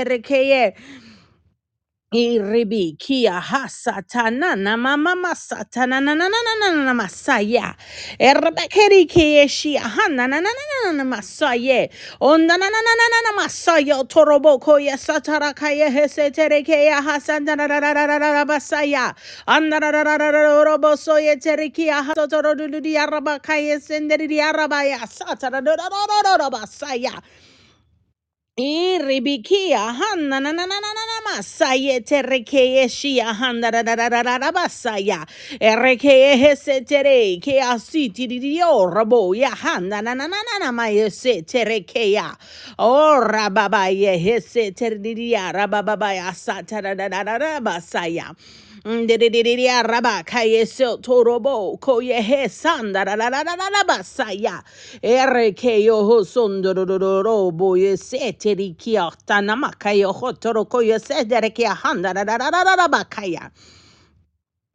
seterekeye. Iribi kia hasatana na mama masatana na na na na na na masaya erbekeri kia shia hana na na na na na na masaya onda na na na na na na masaya torobo koya satara kaya hesetere kia hasana na na na na na na na masaya anda na na na na na robo soye terikia hasotoro dudi araba kaya senderi araba ya satara na na na na na na masaya Iribikia hana na na na na na na masaya terekeye shia hana da da da da da da basaya erekeye hesetere ke asiti di dio rabo ya hana na na na na na ma yese terekeya ora baba ye hesetere di dia rababa ya sata da da da da da basaya Ndididididea raba kaye sil torobo koye he sanda da da da da da da basaya. Ereke yo ho sondo do do do ro bo ye se teri kia tanama kaye ho toro koye se dereke handa da da da da da da bakaya.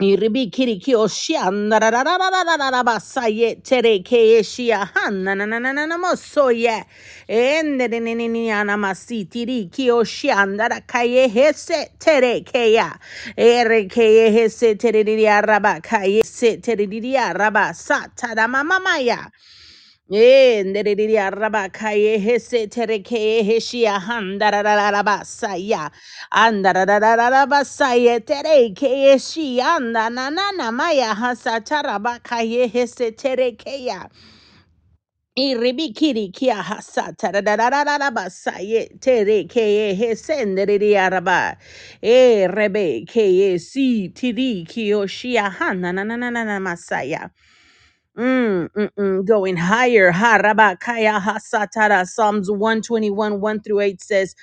Iribi kiri kyo shianda da da da da da da da da basaye tere ke shia hanna na na na na na mosoye ende de ne ne ne ana masiti ri kyo shianda da kaye hese tere ke ya ere ke ye hese tere ri araba kaye se tere ri araba sa ta mama maya Eh, ndereriri arabaka yehe setereke yehe shia handarararabasa ya. Andarararabasa ye tereke ye shi andananana maya hasatarabaka yehe setereke ya. Iribikiri kia hasata da da da da da da basa ye tere ke ye he sendere di araba e rebe ke si tiri kio shia hana na na na na na masaya Mm, mm, mm, going higher. Ha, kaya, ha, satara. Psalms 121, 1 through 8 says,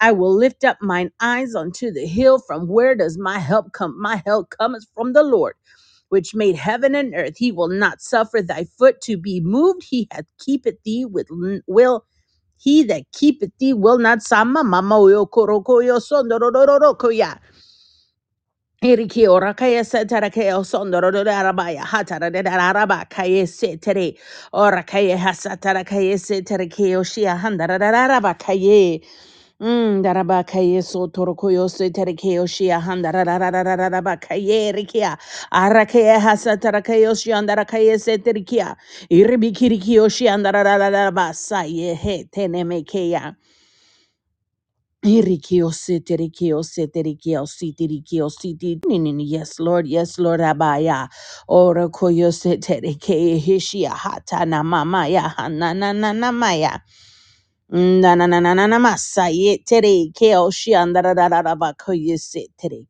I will lift up mine eyes unto the hill. From where does my help come? My help cometh from the Lord, which made heaven and earth. He will not suffer thy foot to be moved. He hath keepeth thee with will. He that keepeth thee will not sama mama yo koroko yo sondorororoko ya. Iriki ora kaya setara kaya sondoro do arabaya hatara de araba kaya setere ora kaya hasatara kaya setere kaya oshia handara da araba kaya Mm, daraba kaye so torokoyo se o shia handara rararararaba kaye rikia arakeye hasa tarakayo shiandara kaye se terikia iribikirikiyo shiandara rarararaba saye he tenemekeya Irikio siti, rikio siti, rikio siti, rikio siti. nini Yes, Lord. Yes, Lord. Abaya. Ora koyo siti, rikio hishia hata na mama ya Na na na na maya. Na na na na na na masa ye tere keo shi andara da da da ba ko ye se tere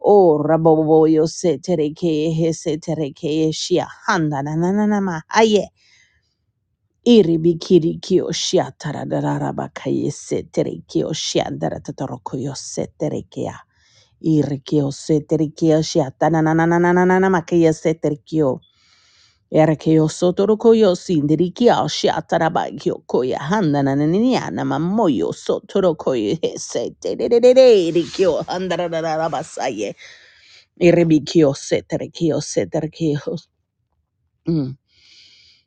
ora O yo se tere he se tere ke ye handa na na na na ma aye. Iribikiri kiyoshia tararara bakayese tere kiyoshia ndaratoro koyose tere kia. Irikiyose tere kiyoshia tananananananana makayese tere kiyo. Erikeyoso toro koyosi indiri kiyoshia tarabakiyo koya handanananiniana mamoyo sotoro koyese tererere irikiyo handararara basaye. Iribikiyose tere kiyose tere kiyo. Mm.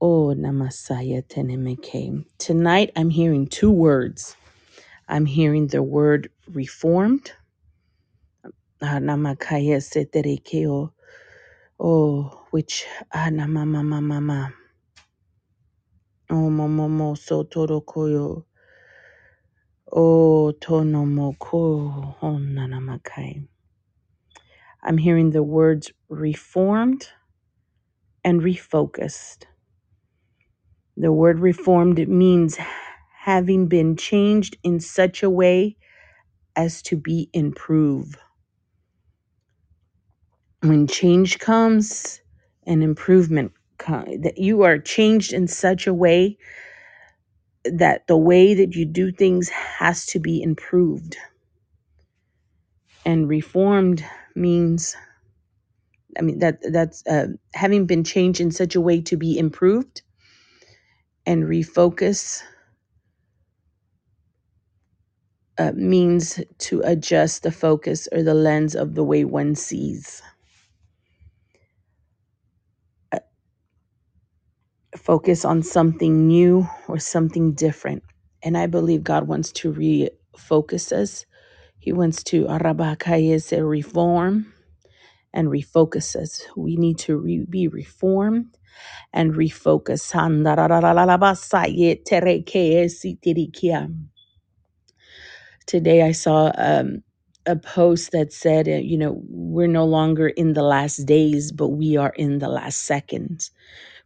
Oh, Namasaya Tenemeke. Tonight I'm hearing two words. I'm hearing the word reformed Ah, namakaya seterekeo. Oh, which anamamamamama. Oh, momomo sotorokoyo. Oh, tonomoko. Oh, nanamakai. I'm hearing the words reformed and refocused. The word reformed means having been changed in such a way as to be improved. When change comes, an improvement co- that you are changed in such a way that the way that you do things has to be improved. And reformed means, I mean, that that's uh, having been changed in such a way to be improved. And refocus uh, means to adjust the focus or the lens of the way one sees. Uh, focus on something new or something different. And I believe God wants to refocus us. He wants to arabakayese reform and refocus us. We need to re- be reformed and refocus. Today I saw um, a post that said, uh, you know, we're no longer in the last days, but we are in the last seconds.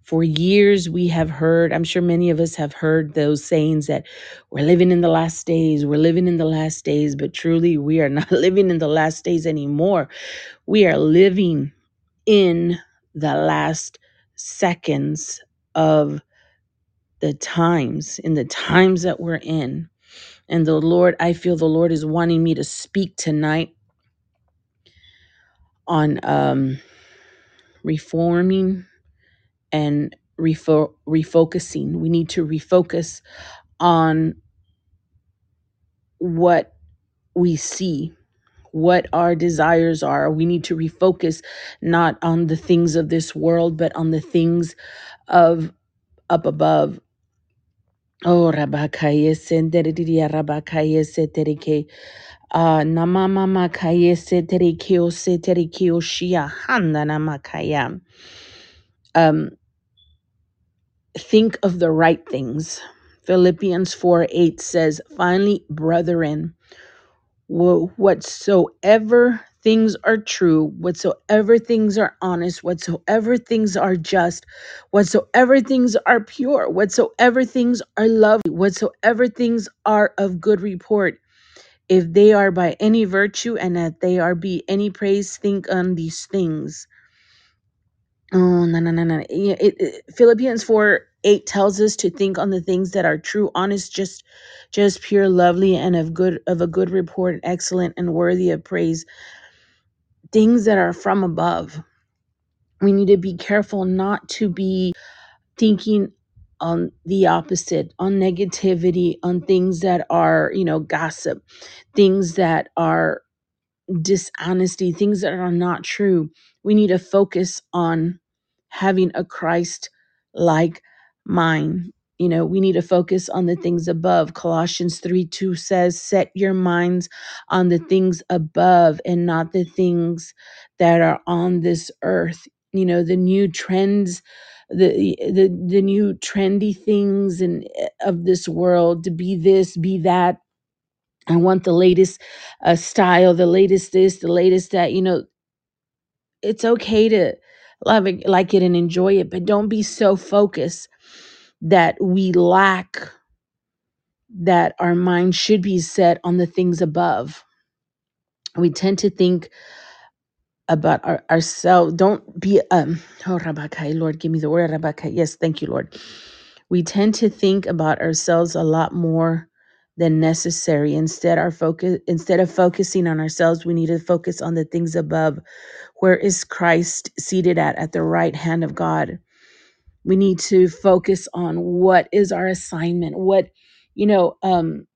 For years, we have heard, I'm sure many of us have heard those sayings that we're living in the last days, we're living in the last days, but truly we are not living in the last days anymore. We are living in the last seconds of the times in the times that we're in. And the lord i feel the lord is wanting me to speak tonight on um reforming and refo- refocusing. We need to refocus on what we see what our desires are we need to refocus not on the things of this world but on the things of up above Oh, Rabakaye Senderidia Rabakaye Seterike. Ah, Namama Makaye Seterikio Seterikio Shia Handana Makaya. Um, think of the right things. Philippians 4 8 says, Finally, brethren, wh- whatsoever things are true, whatsoever things are honest, whatsoever things are just, whatsoever things are pure, whatsoever things are lovely, whatsoever things are of good report, if they are by any virtue and that they are be any praise, think on these things. Oh, no, no, no, no. It, it, Philippians 4 8 tells us to think on the things that are true, honest, just just pure, lovely, and of good of a good report, excellent and worthy of praise. Things that are from above. We need to be careful not to be thinking on the opposite, on negativity, on things that are, you know, gossip, things that are dishonesty, things that are not true. We need to focus on having a Christ like mind. You know, we need to focus on the things above. Colossians 3 2 says, Set your minds on the things above and not the things that are on this earth. You know, the new trends, the the the new trendy things and eh, of this world to be this, be that I want the latest uh, style, the latest this, the latest that. You know, it's okay to love it, like it, and enjoy it, but don't be so focused that we lack that our mind should be set on the things above. We tend to think about our, ourselves. Don't be um. Oh, Rabakai, Lord, give me the word Rabakai. Yes, thank you, Lord. We tend to think about ourselves a lot more than necessary. Instead, our focus instead of focusing on ourselves, we need to focus on the things above. Where is Christ seated at at the right hand of God? We need to focus on what is our assignment. What you know, um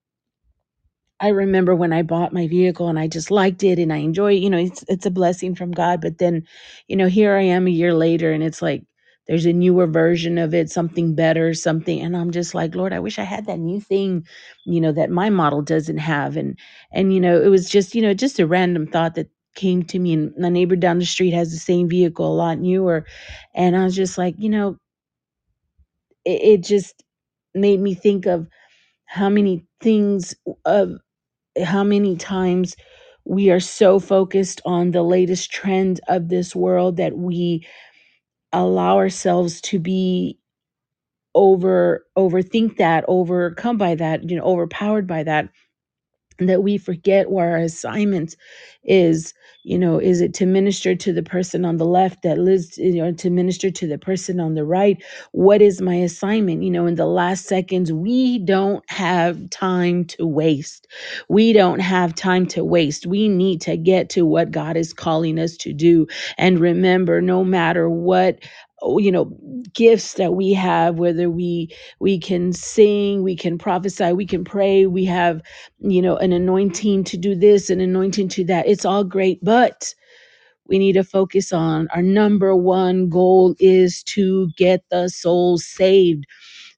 I remember when I bought my vehicle and I just liked it and I enjoy, you know, it's it's a blessing from God. But then, you know, here I am a year later and it's like there's a newer version of it, something better, something, and I'm just like, Lord, I wish I had that new thing, you know, that my model doesn't have. And and you know, it was just, you know, just a random thought that came to me. And my neighbor down the street has the same vehicle, a lot newer. And I was just like, you know, it, it just made me think of how many things of how many times we are so focused on the latest trend of this world that we allow ourselves to be over overthink that overcome by that you know overpowered by that that we forget what our assignment is you know is it to minister to the person on the left that lives you know to minister to the person on the right? What is my assignment? You know in the last seconds we don't have time to waste. We don't have time to waste. We need to get to what god is calling us to do. And remember no matter what oh, you know gifts that we have whether we we can sing we can prophesy we can pray we have you know, an anointing to do this, an anointing to that. It's all great, but we need to focus on our number one goal is to get the soul saved.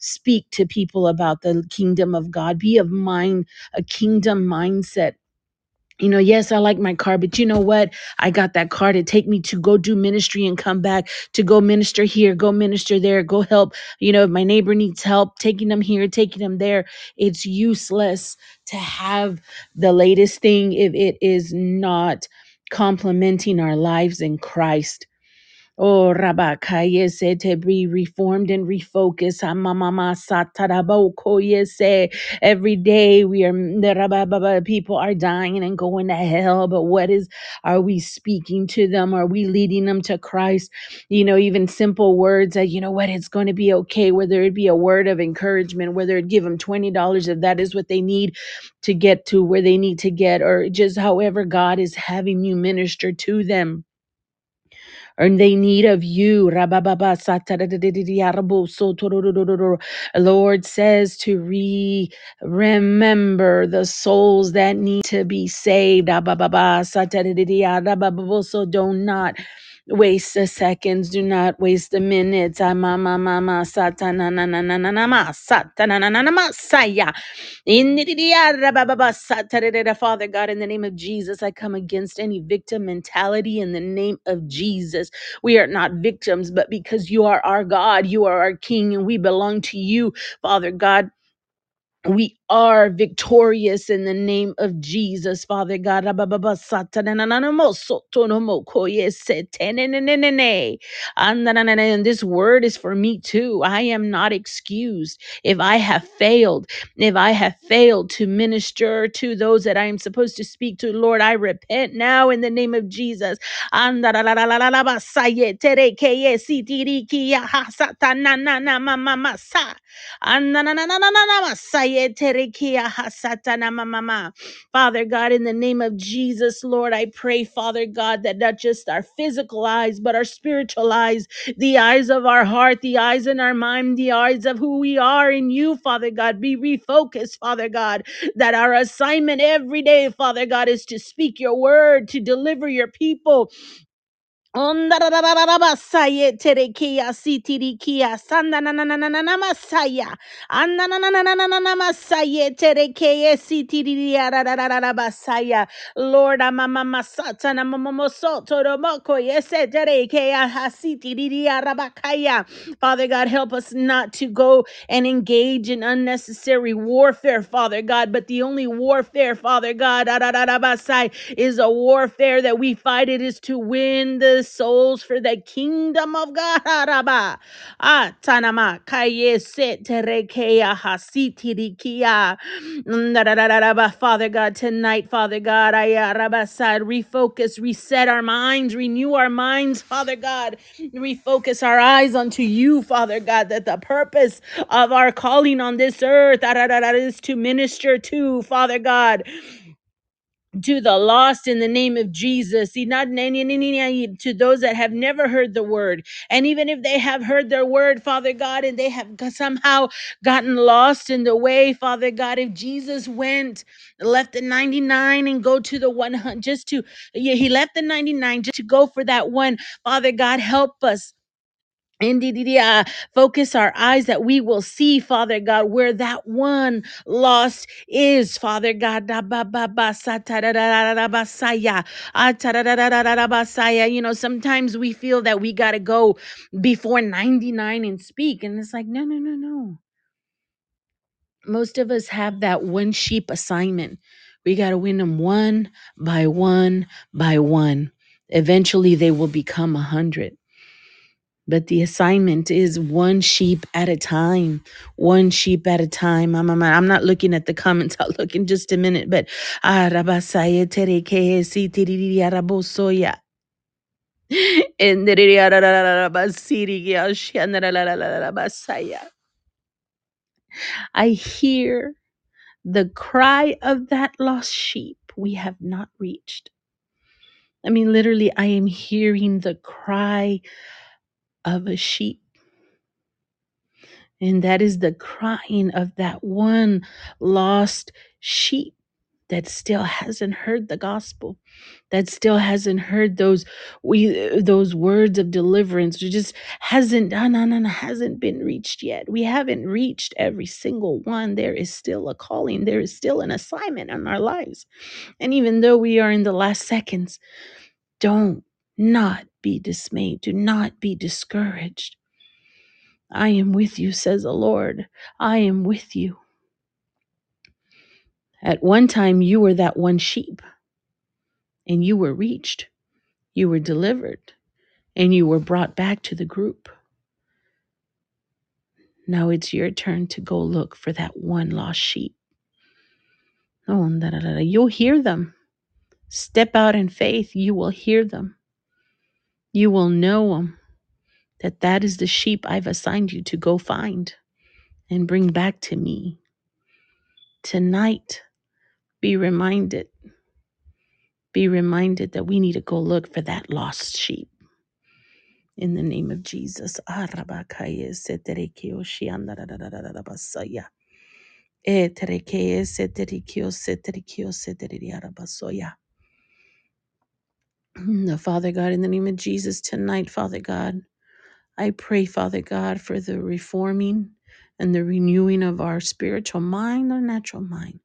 Speak to people about the kingdom of God. Be of mind, a kingdom mindset you know, yes, I like my car, but you know what? I got that car to take me to go do ministry and come back to go minister here, go minister there, go help. You know, if my neighbor needs help, taking them here, taking them there. It's useless to have the latest thing if it is not complementing our lives in Christ. Oh, Rabakaya se to be reformed and refocused. Ah, Amamama sataraboko yese. Every day we are the rabababa, people are dying and going to hell. But what is are we speaking to them? Are we leading them to Christ? You know, even simple words that you know what it's going to be okay. Whether it be a word of encouragement, whether it give them twenty dollars if that is what they need to get to where they need to get, or just however God is having you minister to them or they need of you. Lord says to re remember the souls that need to be saved. So do not waste the seconds. Do not waste the minutes. Ah, Amamamama satanananananama satananananama saya. Indidiyarabababa Father God, in the name of Jesus, I come against any victim mentality in the name of Jesus. We are not victims, but because you are our God, you are our King, and we belong to you, Father God. Are victorious in the name of Jesus, Father God. And this word is for me too. I am not excused if I have failed, if I have failed to minister to those that I am supposed to speak to. Lord, I repent now in the name of Jesus. Father God, in the name of Jesus, Lord, I pray, Father God, that not just our physical eyes, but our spiritual eyes, the eyes of our heart, the eyes in our mind, the eyes of who we are in you, Father God, be refocused, Father God, that our assignment every day, Father God, is to speak your word, to deliver your people, Lord. Father God, help us not to go and engage in unnecessary warfare, Father God, but the only warfare, Father God, is a warfare that we fight. It is to win the souls for the kingdom of God. Araba. Ah, tanama, kaye se hasitirikia. Ah. Mm, Ndarararaba. Father God, tonight, Father God, I uh, arabasad, refocus, reset our minds, renew our minds, Father God, refocus our eyes unto you, Father God, that the purpose of our calling on this earth is to minister to, Father God to the lost in the name of Jesus. To those that have never heard the word. And even if they have heard their word, Father God, and they have somehow gotten lost in the way, Father God, if Jesus went, left the 99 and go to the 100, just to, yeah, he left the 99 just to go for that one. Father God, help us Indeed, uh, focus our eyes that we will see, Father God, where that one lost is, Father God. Da ba ba ba sa ta da da da da ba. Ah, ta da da da da da ba. You know, sometimes we feel that we got to go before 99 and speak. And it's like, no, no, no, no. Most of us have that one sheep assignment. We got to win them one by one by one. Eventually, they will become a hundred but the assignment is one sheep at a time one sheep at a time. I'm, I'm, I'm not looking at the comments i'll look in just a minute but i hear the cry of that lost sheep we have not reached. I mean literally i am hearing the cry of a sheep And that is the crying of that one lost sheep that still hasn't heard the gospel, that still hasn't heard those we those words of deliverance, or just hasn't no, no, no, no, hasn't been reached yet. We haven't reached every single one. There is still a calling, there is still an assignment on our lives. And even though we are in the last seconds, don't not be dismayed. Do not be discouraged I am with you, says the Lord. I am with you. At one time, you were that one sheep, and you were reached, you were delivered, and you were brought back to the group. Now it's your turn to go look for that one lost sheep. Oh, you'll hear them. Step out in faith, you will hear them. You will know them that that is the sheep I've assigned you to go find and bring back to me. Tonight, be reminded, be reminded that we need to go look for that lost sheep. In the name of Jesus. The Father God, in the name of Jesus, tonight, Father God, I pray, Father God, for the reforming and the renewing of our spiritual mind, our natural mind,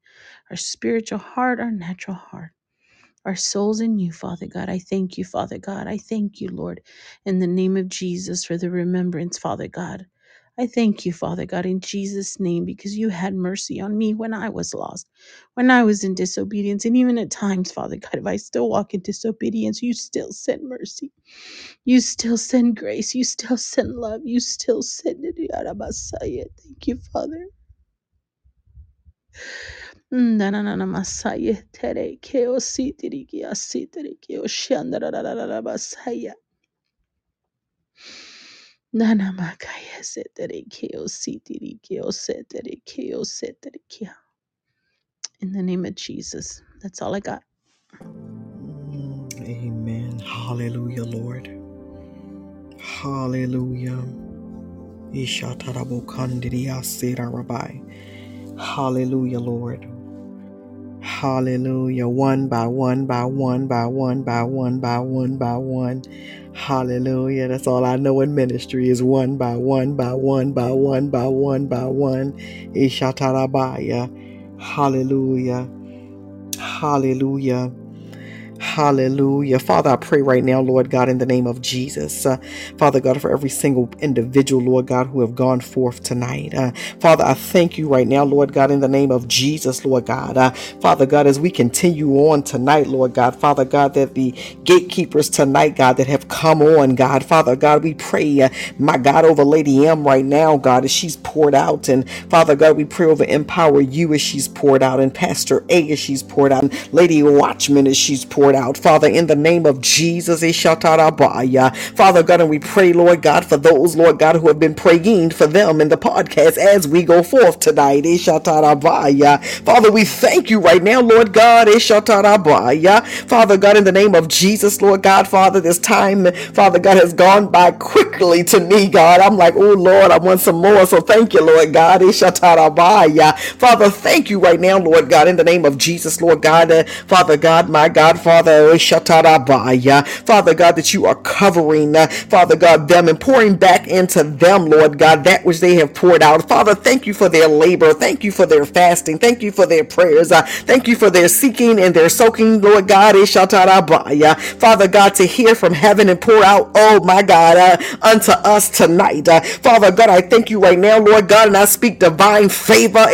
our spiritual heart, our natural heart. our souls in you, Father God. I thank you, Father God. I thank you, Lord, in the name of Jesus for the remembrance, Father God. I thank you, Father God, in Jesus' name, because you had mercy on me when I was lost, when I was in disobedience. And even at times, Father God, if I still walk in disobedience, you still send mercy. You still send grace. You still send love. You still send it. Thank you, Father. Nanana masaya keo In the name of Jesus. That's all I got. Amen. Hallelujah, Lord. Hallelujah. Ishatarabokandiriasira Rabbi. Hallelujah, Lord. Hallelujah. One by one by one by one by one by one by one. Hallelujah. That's all I know in ministry is one by one by one by one by one by one. Ishatarabaya. Hallelujah. Hallelujah. Hallelujah. Father, I pray right now, Lord God, in the name of Jesus. Uh, Father God, for every single individual, Lord God, who have gone forth tonight. Uh, Father, I thank you right now, Lord God, in the name of Jesus, Lord God. Uh, Father God, as we continue on tonight, Lord God, Father God, that the gatekeepers tonight, God, that have come on, God, Father God, we pray, uh, my God, over Lady M right now, God, as she's poured out. And Father God, we pray over Empower You as she's poured out, and Pastor A as she's poured out, and Lady Watchman as she's poured out. Father, in the name of Jesus. Father God, and we pray, Lord God, for those, Lord God, who have been praying for them in the podcast as we go forth tonight. Father, we thank you right now, Lord God. Father God, in the name of Jesus, Lord God, Father, this time, Father God, has gone by quickly to me, God. I'm like, oh Lord, I want some more. So thank you, Lord God. Father, thank you right now, Lord God, in the name of Jesus, Lord God. Uh, Father God, my God, Father. Father God, that you are covering, uh, Father God, them and pouring back into them, Lord God, that which they have poured out. Father, thank you for their labor. Thank you for their fasting. Thank you for their prayers. Uh, thank you for their seeking and their soaking, Lord God. Father God, to hear from heaven and pour out, oh my God, uh, unto us tonight. Uh, Father God, I thank you right now, Lord God, and I speak divine favor.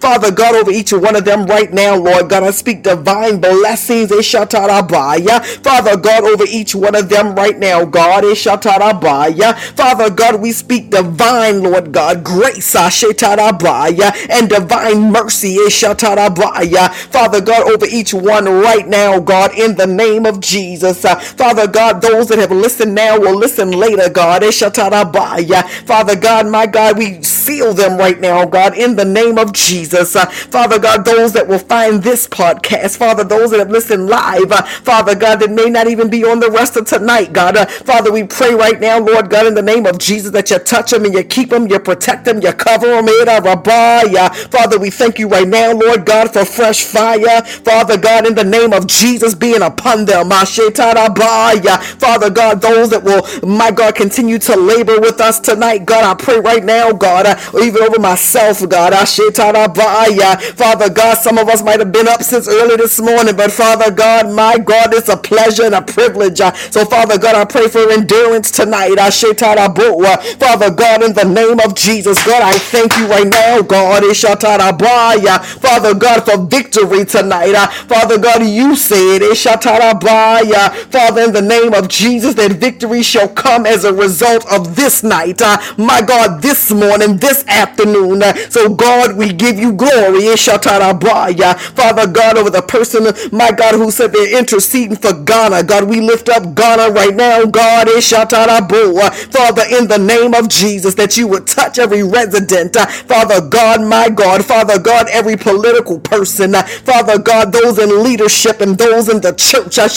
Father God, over each one of them right now, Lord God, I speak divine blessings. Father God, over each one of them right now, God. Father God, we speak divine, Lord God, grace. Ashetarabaya. And divine mercy. Father God, over each one right now, God, in the name of Jesus. Uh, Father God, those that have listened now will listen later, God. Father God, my God, we seal them right now, God, in the name of Jesus. Uh, Father God, those that will find this podcast, Father, those that have listened live, uh, Father God, that may not even be on the rest of tonight, God. Uh, Father, we pray right now, Lord God, in the name of Jesus, that you touch them and you keep them, you protect them, you cover them. Rabaya. Father, we thank you right now, Lord God, for fresh fire. Father God, in the name of Jesus, being upon them. Father God, those that will, my God, continue to labor with us tonight, God, I pray right now, God, uh, even over myself, God. Father God, some of us might have been up since early this morning, but Father God, my God, it's a pleasure and a privilege. Uh, so, Father God, I pray for endurance tonight. Uh, Father God, in the name of Jesus, God, I thank you right now, God. Father God, for victory tonight. Uh, Father God, you said, it. Father, in the name of Jesus, that victory shall come as a result of this night. My God, this morning, this afternoon. So, God, we give you glory. Father God, over the person, my God, who said they're interceding for Ghana. God, we lift up Ghana right now. God, eh, Father, in the name of Jesus, that you would touch every resident. Father God, my God, Father God, every political person. Father God, those in leadership and those in the church. Ah,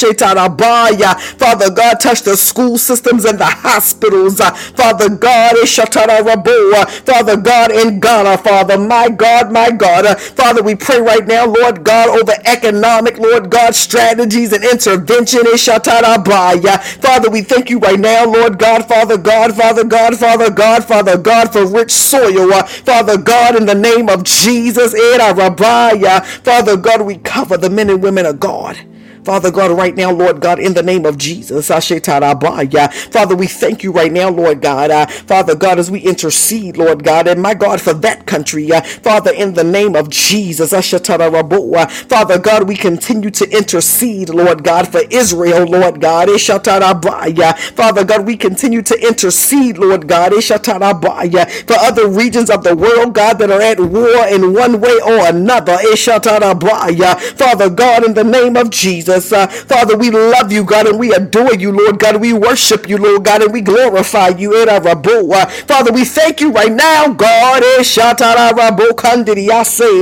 Father God, touch the school systems and the hospitals. Father God, eh, Father God, in Ghana, Father, my God, my God. Father, we pray right now, Lord God, over economic, Lord God, strategies and intervention. Father, we thank you right now, Lord God, Father God, Father God, Father God, Father God, for rich soil. Uh, Father God, in the name of Jesus, Father God, we cover the men and women of God. Father God, right now, Lord God, in the name of Jesus, Father, we thank you right now, Lord God, uh, Father God, as we intercede, Lord God, and my God, for that country, uh, Father, in the name of Jesus, Father God, we continue to intercede, Lord God, for Israel, Lord God, Father God, we continue to intercede, Lord God, for other regions of the world, God, that are at war in one way or another, Father God, in the name of Jesus. Jesus. Uh, Father, we love you, God, and we adore you, Lord God, we worship you, Lord God, and we glorify you. in our Uh, Father, we thank you right now, God. Eh,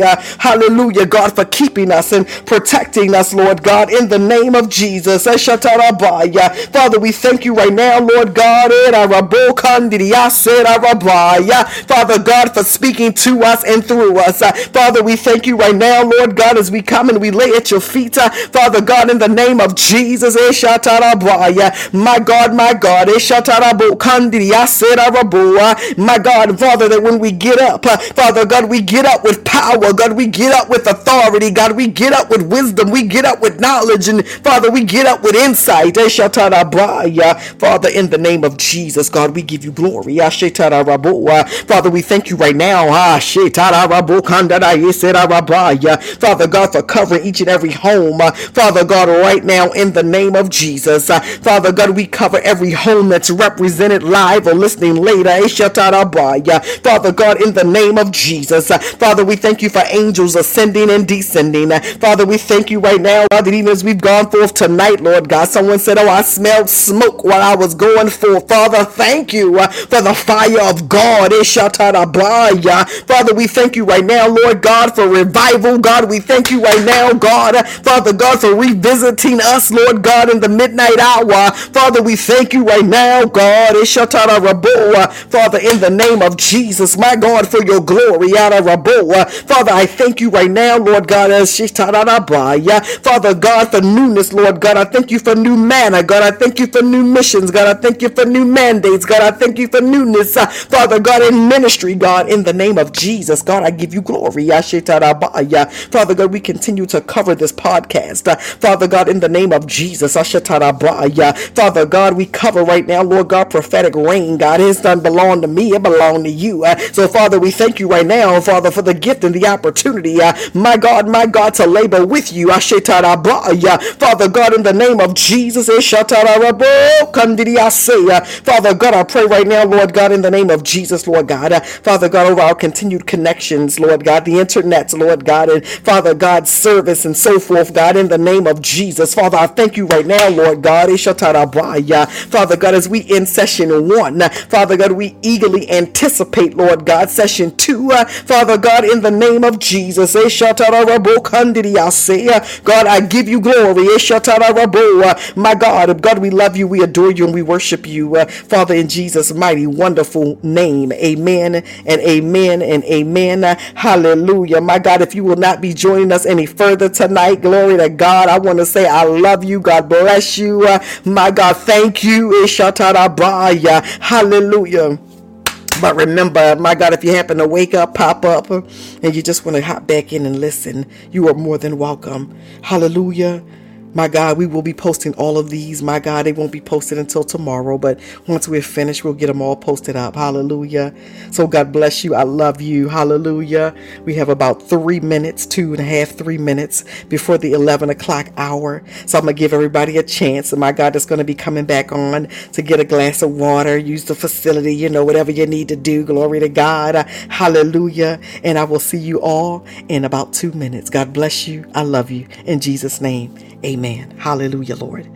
uh, hallelujah, God, for keeping us and protecting us, Lord God, in the name of Jesus. Eh, Father, we thank you right now, Lord God. Eh, Father God, for speaking to us and through us. Father, we thank you right now, Lord God, as we come and we lay at your feet. Father God, God, in the name of Jesus. Eh, my God, my God. Eh, my God, Father, that when we get up, uh, Father God, we get up with power. God, we get up with authority. God, we get up with wisdom. We get up with knowledge. And Father, we get up with insight. Eh, Father, in the name of Jesus, God, we give you glory. Ah, Father, we thank you right now. Ah, Father God, for covering each and every home. Ah, Father God, right now in the name of Jesus. Uh, Father God, we cover every home that's represented live or listening later. Father God, in the name of Jesus. Uh, Father, we thank you for angels ascending and descending. Uh, Father, we thank you right now, God, that even as we've gone forth tonight, Lord God, someone said, Oh, I smelled smoke while I was going forth. Father, thank you uh, for the fire of God. Father, we thank you right now, Lord God, for revival. God, we thank you right now, God, Father God, for revival visiting us, Lord God, in the midnight hour. Father, we thank you right now, God. Father, in the name of Jesus, my God, for your glory. Father, I thank you right now, Lord God, Father God, for newness, Lord God. I thank you for new manna, God. I thank you for new missions, God. I thank you for new mandates, God. I thank you for newness, Father God, in ministry, God, in the name of Jesus, God. I give you glory. Father God, we continue to cover this podcast. Father God, in the name of Jesus. Father God, we cover right now, Lord God, prophetic reign. God, it doesn't belong to me, it belongs to you. Uh, so, Father, we thank you right now, Father, for the gift and the opportunity, uh, my God, my God, to labor with you. Father God, in the name of Jesus. Father God, I pray right now, Lord God, in the name of Jesus, Lord God. Uh, Father God, over our continued connections, Lord God, the internets, Lord God, and Father God, service and so forth, God, in the name of Jesus. Father, I thank you right now, Lord God. Father God, as we in session one, Father God, we eagerly anticipate, Lord God, session two. Father God, in the name of Jesus. God, I give you glory. My God, God, we love you, we adore you, and we worship you. Father, in Jesus' mighty, wonderful name. Amen and amen and amen. Hallelujah. My God, if you will not be joining us any further tonight, glory to God. I want to say I love you. God bless you. Uh, my God, thank you. Hallelujah. But remember, my God, if you happen to wake up, pop up, and you just want to hop back in and listen, you are more than welcome. Hallelujah. My God, we will be posting all of these. My God, they won't be posted until tomorrow, but once we're finished, we'll get them all posted up. Hallelujah. So God bless you. I love you. Hallelujah. We have about three minutes, two and a half, three minutes before the 11 o'clock hour. So I'm going to give everybody a chance. And my God is going to be coming back on to get a glass of water, use the facility, you know, whatever you need to do. Glory to God. Hallelujah. And I will see you all in about two minutes. God bless you. I love you. In Jesus' name. Amen. Hallelujah, Lord.